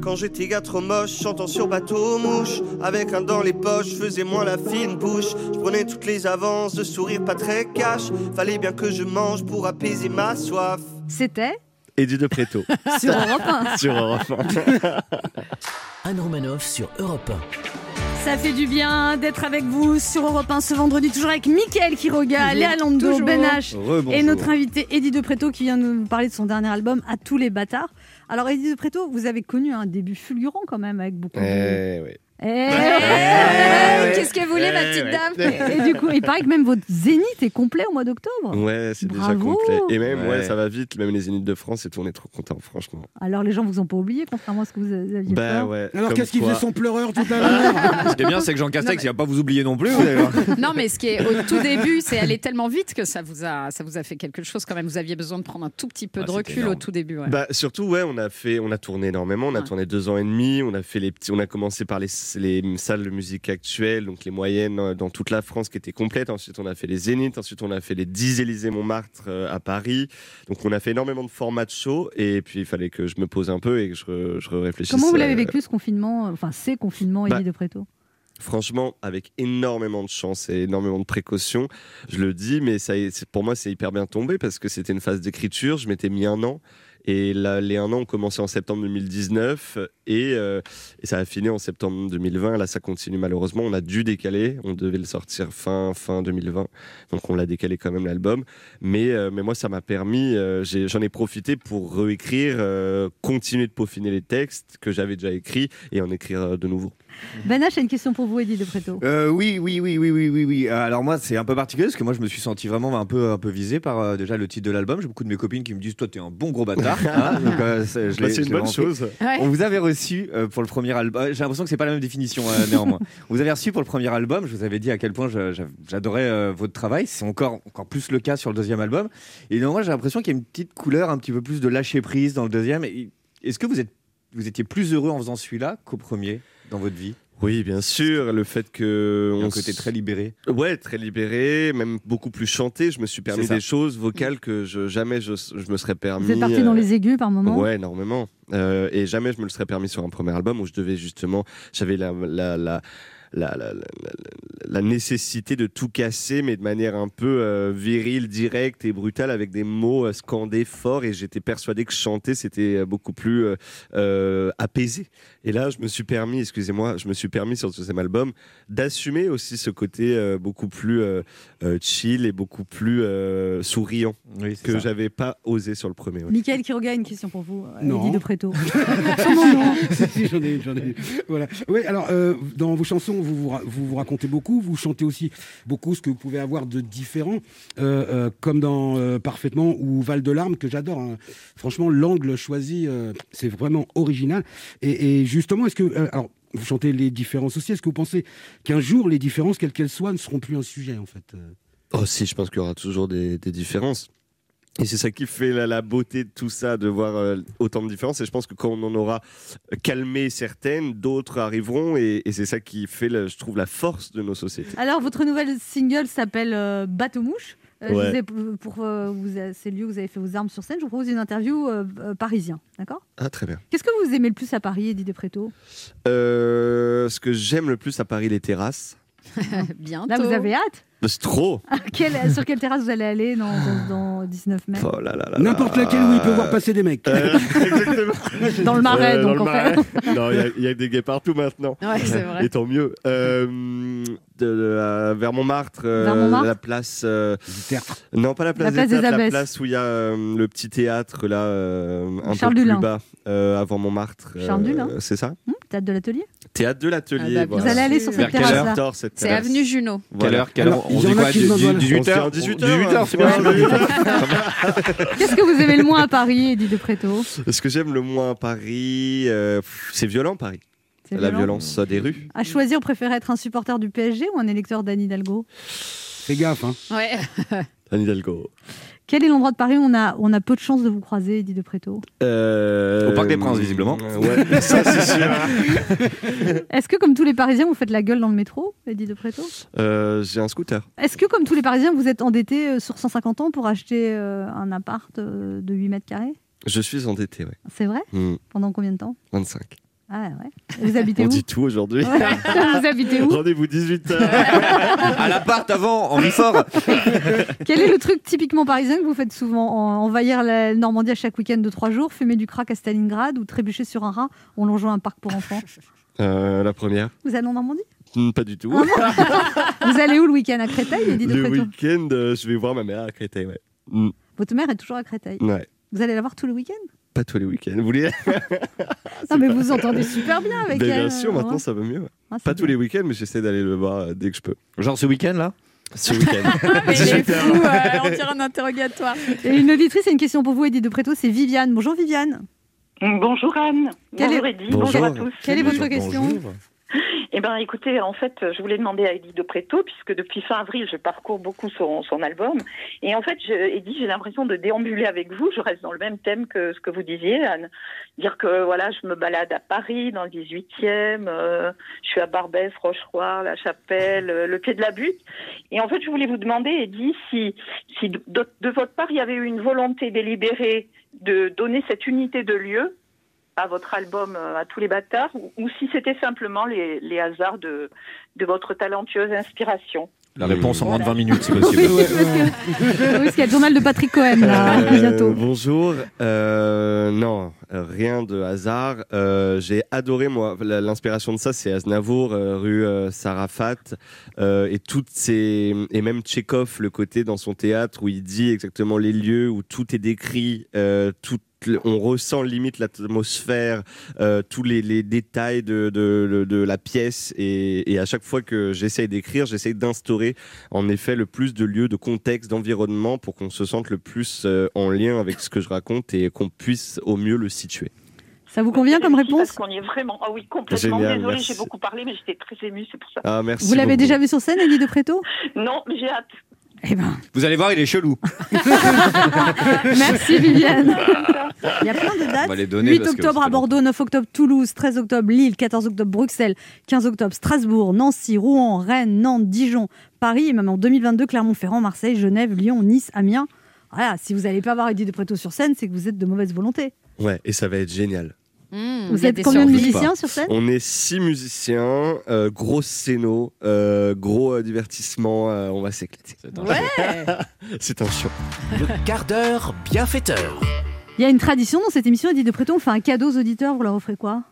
Speaker 13: Quand j'étais gars trop moche, chantant sur bateau mouche, avec un dans les poches, faisais moins la fine bouche. Je prenais toutes les avances, de sourire pas très cash. Fallait bien que je mange pour apaiser ma soif.
Speaker 2: C'était
Speaker 11: Eddie de Préto.
Speaker 2: Sur Europe 1.
Speaker 11: Sur Europe 1.
Speaker 1: Anne Romanoff sur Europe
Speaker 2: Ça fait du bien d'être avec vous sur Europe 1 ce vendredi, toujours avec Mickaël Quiroga. Léa Lando,
Speaker 4: Toujours.
Speaker 2: Ben H et notre invité Eddie De Préto qui vient nous parler de son dernier album À tous les bâtards. Alors Eddie De Préto, vous avez connu un début fulgurant quand même avec beaucoup de...
Speaker 11: Eh oui.
Speaker 2: Eh
Speaker 4: ouais. Qu'est-ce que vous voulez, ma petite dame
Speaker 2: Et du coup, il paraît que même votre zénith est complet au mois d'octobre.
Speaker 11: Ouais, c'est déjà
Speaker 2: Bravo.
Speaker 11: complet. Et même, ouais. Ça va vite. Même les Zéniths de France et tout, on est trop contents, franchement.
Speaker 2: Alors les gens vous ont pas oublié, contrairement à ce que vous aviez
Speaker 11: Bah
Speaker 2: peur.
Speaker 5: Alors qu'est-ce qu'il faisait son pleureur tout à l'heure
Speaker 3: Ce qui est bien, c'est que Jean Castex, il va pas vous oublier non plus.
Speaker 4: Non, mais ce qui est au tout début, c'est aller tellement vite que ça vous a, ça vous a fait quelque chose quand même. Vous aviez besoin de prendre un tout petit peu
Speaker 3: Ah,
Speaker 4: de recul au tout début. ouais.
Speaker 11: Bah, surtout, ouais, on a fait, on a tourné énormément. On a tourné deux ans et demi. On a fait les petits, on a commencé par les, les salles de musique actuelles, donc les moyennes euh, dans toute la France qui étaient complètes. Ensuite, on a fait les Zéniths. Ensuite, on a fait les 10 Élysées Montmartre euh, à Paris. Donc, on a fait énormément de formats de show. Et puis, il fallait que je me pose un peu et que je, je réfléchisse.
Speaker 2: Comment vous l'avez
Speaker 11: euh,
Speaker 2: vécu ce confinement, euh, enfin ces confinements,
Speaker 11: Bah,
Speaker 2: Eddie De Préto
Speaker 11: Franchement, avec énormément de chance et énormément de précautions, je le dis, mais ça, pour moi, c'est hyper bien tombé parce que c'était une phase d'écriture. Je m'étais mis un an. Et là, les un an ont commencé en septembre 2019 et, euh, et ça a fini en septembre 2020. Là, ça continue malheureusement. On a dû décaler. On devait le sortir fin, fin 2020. Donc, on l'a décalé quand même l'album. Mais, euh, mais moi, ça m'a permis, euh, j'en ai, profité pour réécrire, continuer de peaufiner les textes que j'avais déjà écrits et en écrire de nouveaux.
Speaker 2: Ben H, j'ai une question pour vous, Eddie De Préto.
Speaker 3: Euh, oui, oui, oui, oui, oui, oui, oui. Alors moi, c'est un peu particulier parce que moi, je me suis senti vraiment un peu, un peu visé par euh, déjà le titre de l'album. J'ai beaucoup de mes copines qui me disent, toi, t'es un bon gros bâtard. hein. Donc, euh, c'est je
Speaker 11: Bah, c'est une bonne chose.
Speaker 4: Ouais.
Speaker 3: On vous avait reçu euh, pour le premier album. J'ai l'impression que c'est pas la même définition euh, néanmoins. On vous avez reçu pour le premier album. Je vous avais dit à quel point je- j'adorais euh, votre travail. C'est encore, encore plus le cas sur le deuxième album. Et moi, j'ai l'impression qu'il y a une petite couleur, un petit peu plus de lâcher prise dans le deuxième. Et Est-ce que vous êtes, vous étiez plus heureux en faisant celui-là qu'au premier? Dans votre vie?
Speaker 11: Oui, bien sûr. Le fait que on
Speaker 3: un côté très libéré.
Speaker 11: Ouais, très libéré, même beaucoup plus chanté. Je me suis permis des choses vocales que je, jamais je, je me serais permis.
Speaker 2: Vous êtes parti dans
Speaker 11: euh,
Speaker 2: les aigus par moment?
Speaker 11: Ouais, énormément. Euh, et jamais je me le serais permis sur un premier album où je devais justement, j'avais la, la, la, la, la, la- nécessité de tout casser, mais de manière un peu euh, virile, directe et brutale, avec des mots euh, scandés forts. Et j'étais persuadé que chanter, c'était euh, beaucoup plus euh, euh, apaisé. Et là, je me suis permis, excusez-moi, je me suis permis sur ce deuxième album d'assumer aussi ce côté euh, beaucoup plus euh, euh, chill et beaucoup plus euh, souriant
Speaker 3: Oui,
Speaker 11: que j'avais pas osé sur le premier. ouais.
Speaker 2: Michael Quiroga, une question pour vous,
Speaker 5: Non.
Speaker 2: Eddie De Préto. Comment non?
Speaker 5: Si, si, j'en ai, j'en ai. Voilà. Oui, alors, euh, dans vos chansons, vous vous, ra- vous vous racontez beaucoup, vous chantez aussi beaucoup ce que vous pouvez avoir de différent, euh, euh, comme dans euh, Parfaitement ou Val de Larmes, que j'adore. hein. Franchement, l'angle choisi, c'est vraiment original. Et, justement, est-ce que. alors, vous chantez les différences aussi. Est-ce que vous pensez qu'un jour, les différences, quelles qu'elles soient, ne seront plus un sujet, en fait
Speaker 11: Oh si, je pense qu'il y aura toujours des différences. Et c'est ça qui fait la, la beauté de tout ça, de voir euh, autant de différences. Et je pense que quand on en aura calmé certaines, d'autres arriveront. Et, et c'est ça qui fait, je trouve, la force de nos sociétés.
Speaker 2: Alors, votre nouvelle single s'appelle euh, Bateau Mouche. Euh, je
Speaker 11: Ouais.
Speaker 2: vous ai- pour euh, vous, euh, c'est le lieu où vous avez fait vos armes sur scène. Je vous propose une interview euh, euh, parisien, d'accord?
Speaker 11: Ah, très bien.
Speaker 2: Qu'est-ce que vous aimez le plus à Paris, Eddie De Préto?
Speaker 11: Euh, ce que j'aime le plus à Paris, les terrasses.
Speaker 4: Bientôt.
Speaker 2: Là, vous avez hâte?
Speaker 11: C'est trop
Speaker 2: quelle- Sur quelle terrasse vous allez aller dans, dans- dans 19 mai
Speaker 11: Oh là là là
Speaker 5: N'importe laquelle où il peut voir passer des mecs.
Speaker 11: Euh, exactement.
Speaker 2: Dans le Marais,
Speaker 11: Euh,
Speaker 2: donc,
Speaker 11: dans
Speaker 2: en
Speaker 11: le
Speaker 2: fait.
Speaker 11: Non, il y a- il y, a des gays partout maintenant.
Speaker 4: Ouais, c'est vrai.
Speaker 11: Et tant mieux. Euh, de, de- vers Montmartre, euh,
Speaker 2: Vers Montmartre
Speaker 11: la place. euh,
Speaker 5: Du théâtre.
Speaker 11: non, pas la place,
Speaker 2: La place
Speaker 11: des
Speaker 2: des
Speaker 11: la place où il y a euh, le petit théâtre là, euh, un
Speaker 2: Charles
Speaker 11: peu
Speaker 2: Dulin.
Speaker 11: plus bas, euh, avant Montmartre.
Speaker 2: Charles Dulin.
Speaker 11: C'est ça
Speaker 2: Hum, Théâtre de l'atelier
Speaker 11: Théâtre de l'atelier.
Speaker 4: Ah bah,
Speaker 2: Vous allez aller sur
Speaker 3: Vers
Speaker 2: cette terrasse-là
Speaker 11: cette
Speaker 4: C'est
Speaker 11: terrasse.
Speaker 4: avenue Junot.
Speaker 3: Quelle
Speaker 11: Voilà.
Speaker 3: heure, quelle heure On dit quoi
Speaker 5: qui se demandent, voilà.
Speaker 3: 18h
Speaker 11: On se dit 18
Speaker 3: 18h,
Speaker 11: heures,
Speaker 3: c'est bien.
Speaker 11: ouais.
Speaker 3: 18h.
Speaker 2: Qu'est-ce que vous aimez le moins à Paris, Eddie De Préto?
Speaker 11: Ce que j'aime le moins à Paris, euh, c'est violent Paris. La violence des rues.
Speaker 2: À choisir, vous préférez être un supporter du PSG ou un électeur d'Anne Hidalgo?
Speaker 5: Fais gaffe, hein.
Speaker 4: Ouais.
Speaker 11: Anne Hidalgo.
Speaker 2: Quel est l'endroit de Paris où on a, on a peu de chances de vous croiser, Eddie De Préto
Speaker 11: Euh,
Speaker 3: Au Parc des Princes, visiblement.
Speaker 11: euh, Ouais, ça c'est sûr.
Speaker 2: Est-ce que, comme tous les Parisiens, vous faites la gueule dans le métro, Eddie De Préto
Speaker 11: Euh, J'ai un scooter.
Speaker 2: Est-ce que, comme tous les Parisiens, vous êtes endetté sur 150 ans pour acheter euh, un appart euh, de 8 mètres carrés?
Speaker 11: Je suis endetté, ouais.
Speaker 2: C'est vrai?
Speaker 11: Hmm,
Speaker 2: Pendant combien de temps?
Speaker 11: 25.
Speaker 2: Ah ouais. Vous habitez
Speaker 11: On
Speaker 2: où
Speaker 11: dit tout aujourd'hui.
Speaker 2: Vous habitez où
Speaker 11: Rendez-vous 18h.
Speaker 3: à l'appart avant, en fort.
Speaker 2: Quel est le truc typiquement parisien que vous faites souvent En- Envahir la Normandie à chaque week-end de trois jours, fumer du crack à Stalingrad ou trébucher sur un rat en longeant un parc pour enfants?
Speaker 11: Euh, la première
Speaker 2: Vous allez en Normandie?
Speaker 11: Hmm, Pas du tout.
Speaker 2: Vous allez où le week-end? À Créteil,
Speaker 11: Le week-end, euh, je vais voir ma mère à Créteil, ouais. Hmm,
Speaker 2: Votre mère est toujours à Créteil?
Speaker 11: Ouais.
Speaker 2: Vous allez la voir tout le week-end?
Speaker 11: Pas tous les week-ends. Vous voulez
Speaker 2: Non, mais vous vous entendez super bien avec
Speaker 11: Ben,
Speaker 2: elle.
Speaker 11: Bien sûr, maintenant
Speaker 2: ouais.
Speaker 11: ça va mieux.
Speaker 2: Ah,
Speaker 11: Pas tous les week-ends, mais j'essaie d'aller le voir euh, dès que je peux.
Speaker 3: Genre ce week-end là?
Speaker 11: Ce week-end.
Speaker 4: Mais il est fou, euh, on dirait un interrogatoire.
Speaker 2: Et une auditrice, c'est une question pour vous, Eddie de Préto, c'est Viviane. Bonjour Viviane.
Speaker 14: Bonjour Anne.
Speaker 2: Quelle
Speaker 14: Bonjour
Speaker 2: est-. Bonjour.
Speaker 14: Bonjour à tous.
Speaker 2: Quelle est votre question?
Speaker 14: Eh ben, écoutez, en fait, je voulais demander à Eddie de Préto, puisque depuis fin avril, je parcours beaucoup son, album. Et en fait, je, Eddie, j'ai l'impression de déambuler avec vous. Je reste dans le même thème que ce que vous disiez, Anne. Dire que, voilà, je me balade à Paris, dans le 18e, euh, je suis à Barbès, Rocheroy, La Chapelle, euh, le Pied de la Butte. Et en fait, je voulais vous demander, Eddie, si, si de votre part, il y avait eu une volonté délibérée de donner cette unité de lieu à votre album euh, à tous les bâtards ou, ou si c'était simplement les, les hasards de, de votre talentueuse inspiration.
Speaker 3: La réponse en moins de 20 minutes, si
Speaker 2: Oui,
Speaker 3: possible.
Speaker 2: oui, parce qu'il y a le journal de Patrick Cohen là,
Speaker 11: Euh,
Speaker 2: bientôt.
Speaker 11: Bonjour. Euh, non, rien de hasard. Euh, J'ai adoré moi l'inspiration de ça, c'est Aznavour, euh, rue euh, Sarafat, euh, et toutes ces et même Tchekhov, le côté dans son théâtre où il dit exactement les lieux où tout est décrit, euh, tout on ressent limite l'atmosphère, euh, tous les, les détails de, de, de- de la pièce et, et à chaque fois que j'essaye d'écrire, j'essaye d'instaurer en effet le plus de lieux, de contexte, d'environnement pour qu'on se sente le plus euh, en lien avec ce que je raconte et qu'on puisse au mieux le situer.
Speaker 2: Ça vous convient comme
Speaker 14: Parce
Speaker 2: réponse?
Speaker 14: qu'on y est vraiment. Ah oui, complètement.
Speaker 11: Génial,
Speaker 14: Désolée, j'ai beaucoup parlé, mais j'étais très émue, c'est pour ça.
Speaker 11: Ah, merci
Speaker 2: Vous l'avez déjà vu sur scène, Eddie de Préto?
Speaker 14: Non, mais j'ai hâte.
Speaker 2: Eh ben,
Speaker 3: Vous allez voir, il est chelou.
Speaker 2: merci Viviane. Il y a plein de dates.
Speaker 3: On va les donner
Speaker 2: 8
Speaker 3: parce que
Speaker 2: octobre à Bordeaux, 9 octobre Toulouse, 13 octobre Lille, 14 octobre Bruxelles, 15 octobre Strasbourg, Nancy, Rouen, Rennes, Nantes, Dijon, Paris et même en 2022 Clermont-Ferrand, Marseille, Genève, Lyon, Nice, Amiens. Voilà, si vous n'allez pas voir Eddie de Préto sur scène, c'est que vous êtes de mauvaise volonté.
Speaker 11: Ouais, et ça va être génial.
Speaker 2: Vous êtes combien de musiciens sur scène
Speaker 11: On est six musiciens, euh, grosse scéno, euh, gros euh, divertissement, euh, on va s'éclater. C'est un show.
Speaker 1: Le quart d'heure bienfaiteur.
Speaker 2: Il y a une tradition dans cette émission, Eddie de Préto, on fait un cadeau aux auditeurs, vous leur offrez quoi?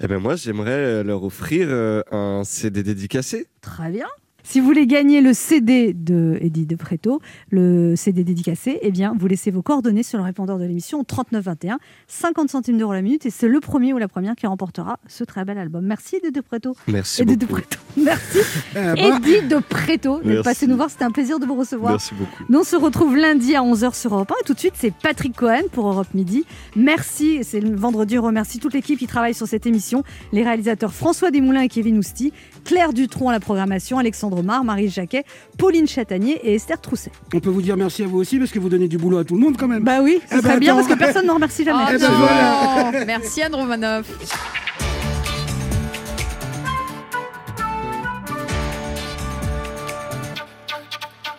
Speaker 11: Eh ben moi, j'aimerais euh, leur offrir euh, un CD dédicacé.
Speaker 2: Très bien. Si vous voulez gagner le CD de Eddie de Préto, le CD dédicacé, eh bien, vous laissez vos coordonnées sur le répondeur de l'émission au 3921, 50 centimes d'euros la minute, et c'est le premier ou la première qui remportera ce très bel album. Merci Eddie de Préto.
Speaker 11: Merci
Speaker 2: Eddie de
Speaker 11: beaucoup.
Speaker 2: Préto. Merci.
Speaker 11: Ah, bah.
Speaker 2: Eddie de Préto d'être passé nous voir, c'était un plaisir de vous recevoir.
Speaker 11: Merci beaucoup.
Speaker 2: Nous, on se retrouve lundi à 11h sur Europe 1. Et tout de suite, c'est Patrick Cohen pour Europe Midi. Merci, c'est le vendredi, on remercie toute l'équipe qui travaille sur cette émission. Les réalisateurs François Desmoulins et Kevin Ousti, Claire Dutronc à la programmation, Alexandre Mar, Marie Jacquet, Pauline Chatanier et Esther Trousset.
Speaker 5: On peut vous dire merci à vous aussi parce que vous donnez du boulot à tout le monde quand même.
Speaker 2: Bah oui,
Speaker 5: Eh
Speaker 2: ce serait
Speaker 5: ben,
Speaker 2: bien parce que personne ne remercie jamais.
Speaker 4: Oh
Speaker 5: Eh ben,
Speaker 4: non
Speaker 5: voilà.
Speaker 4: Merci Anne Romanoff.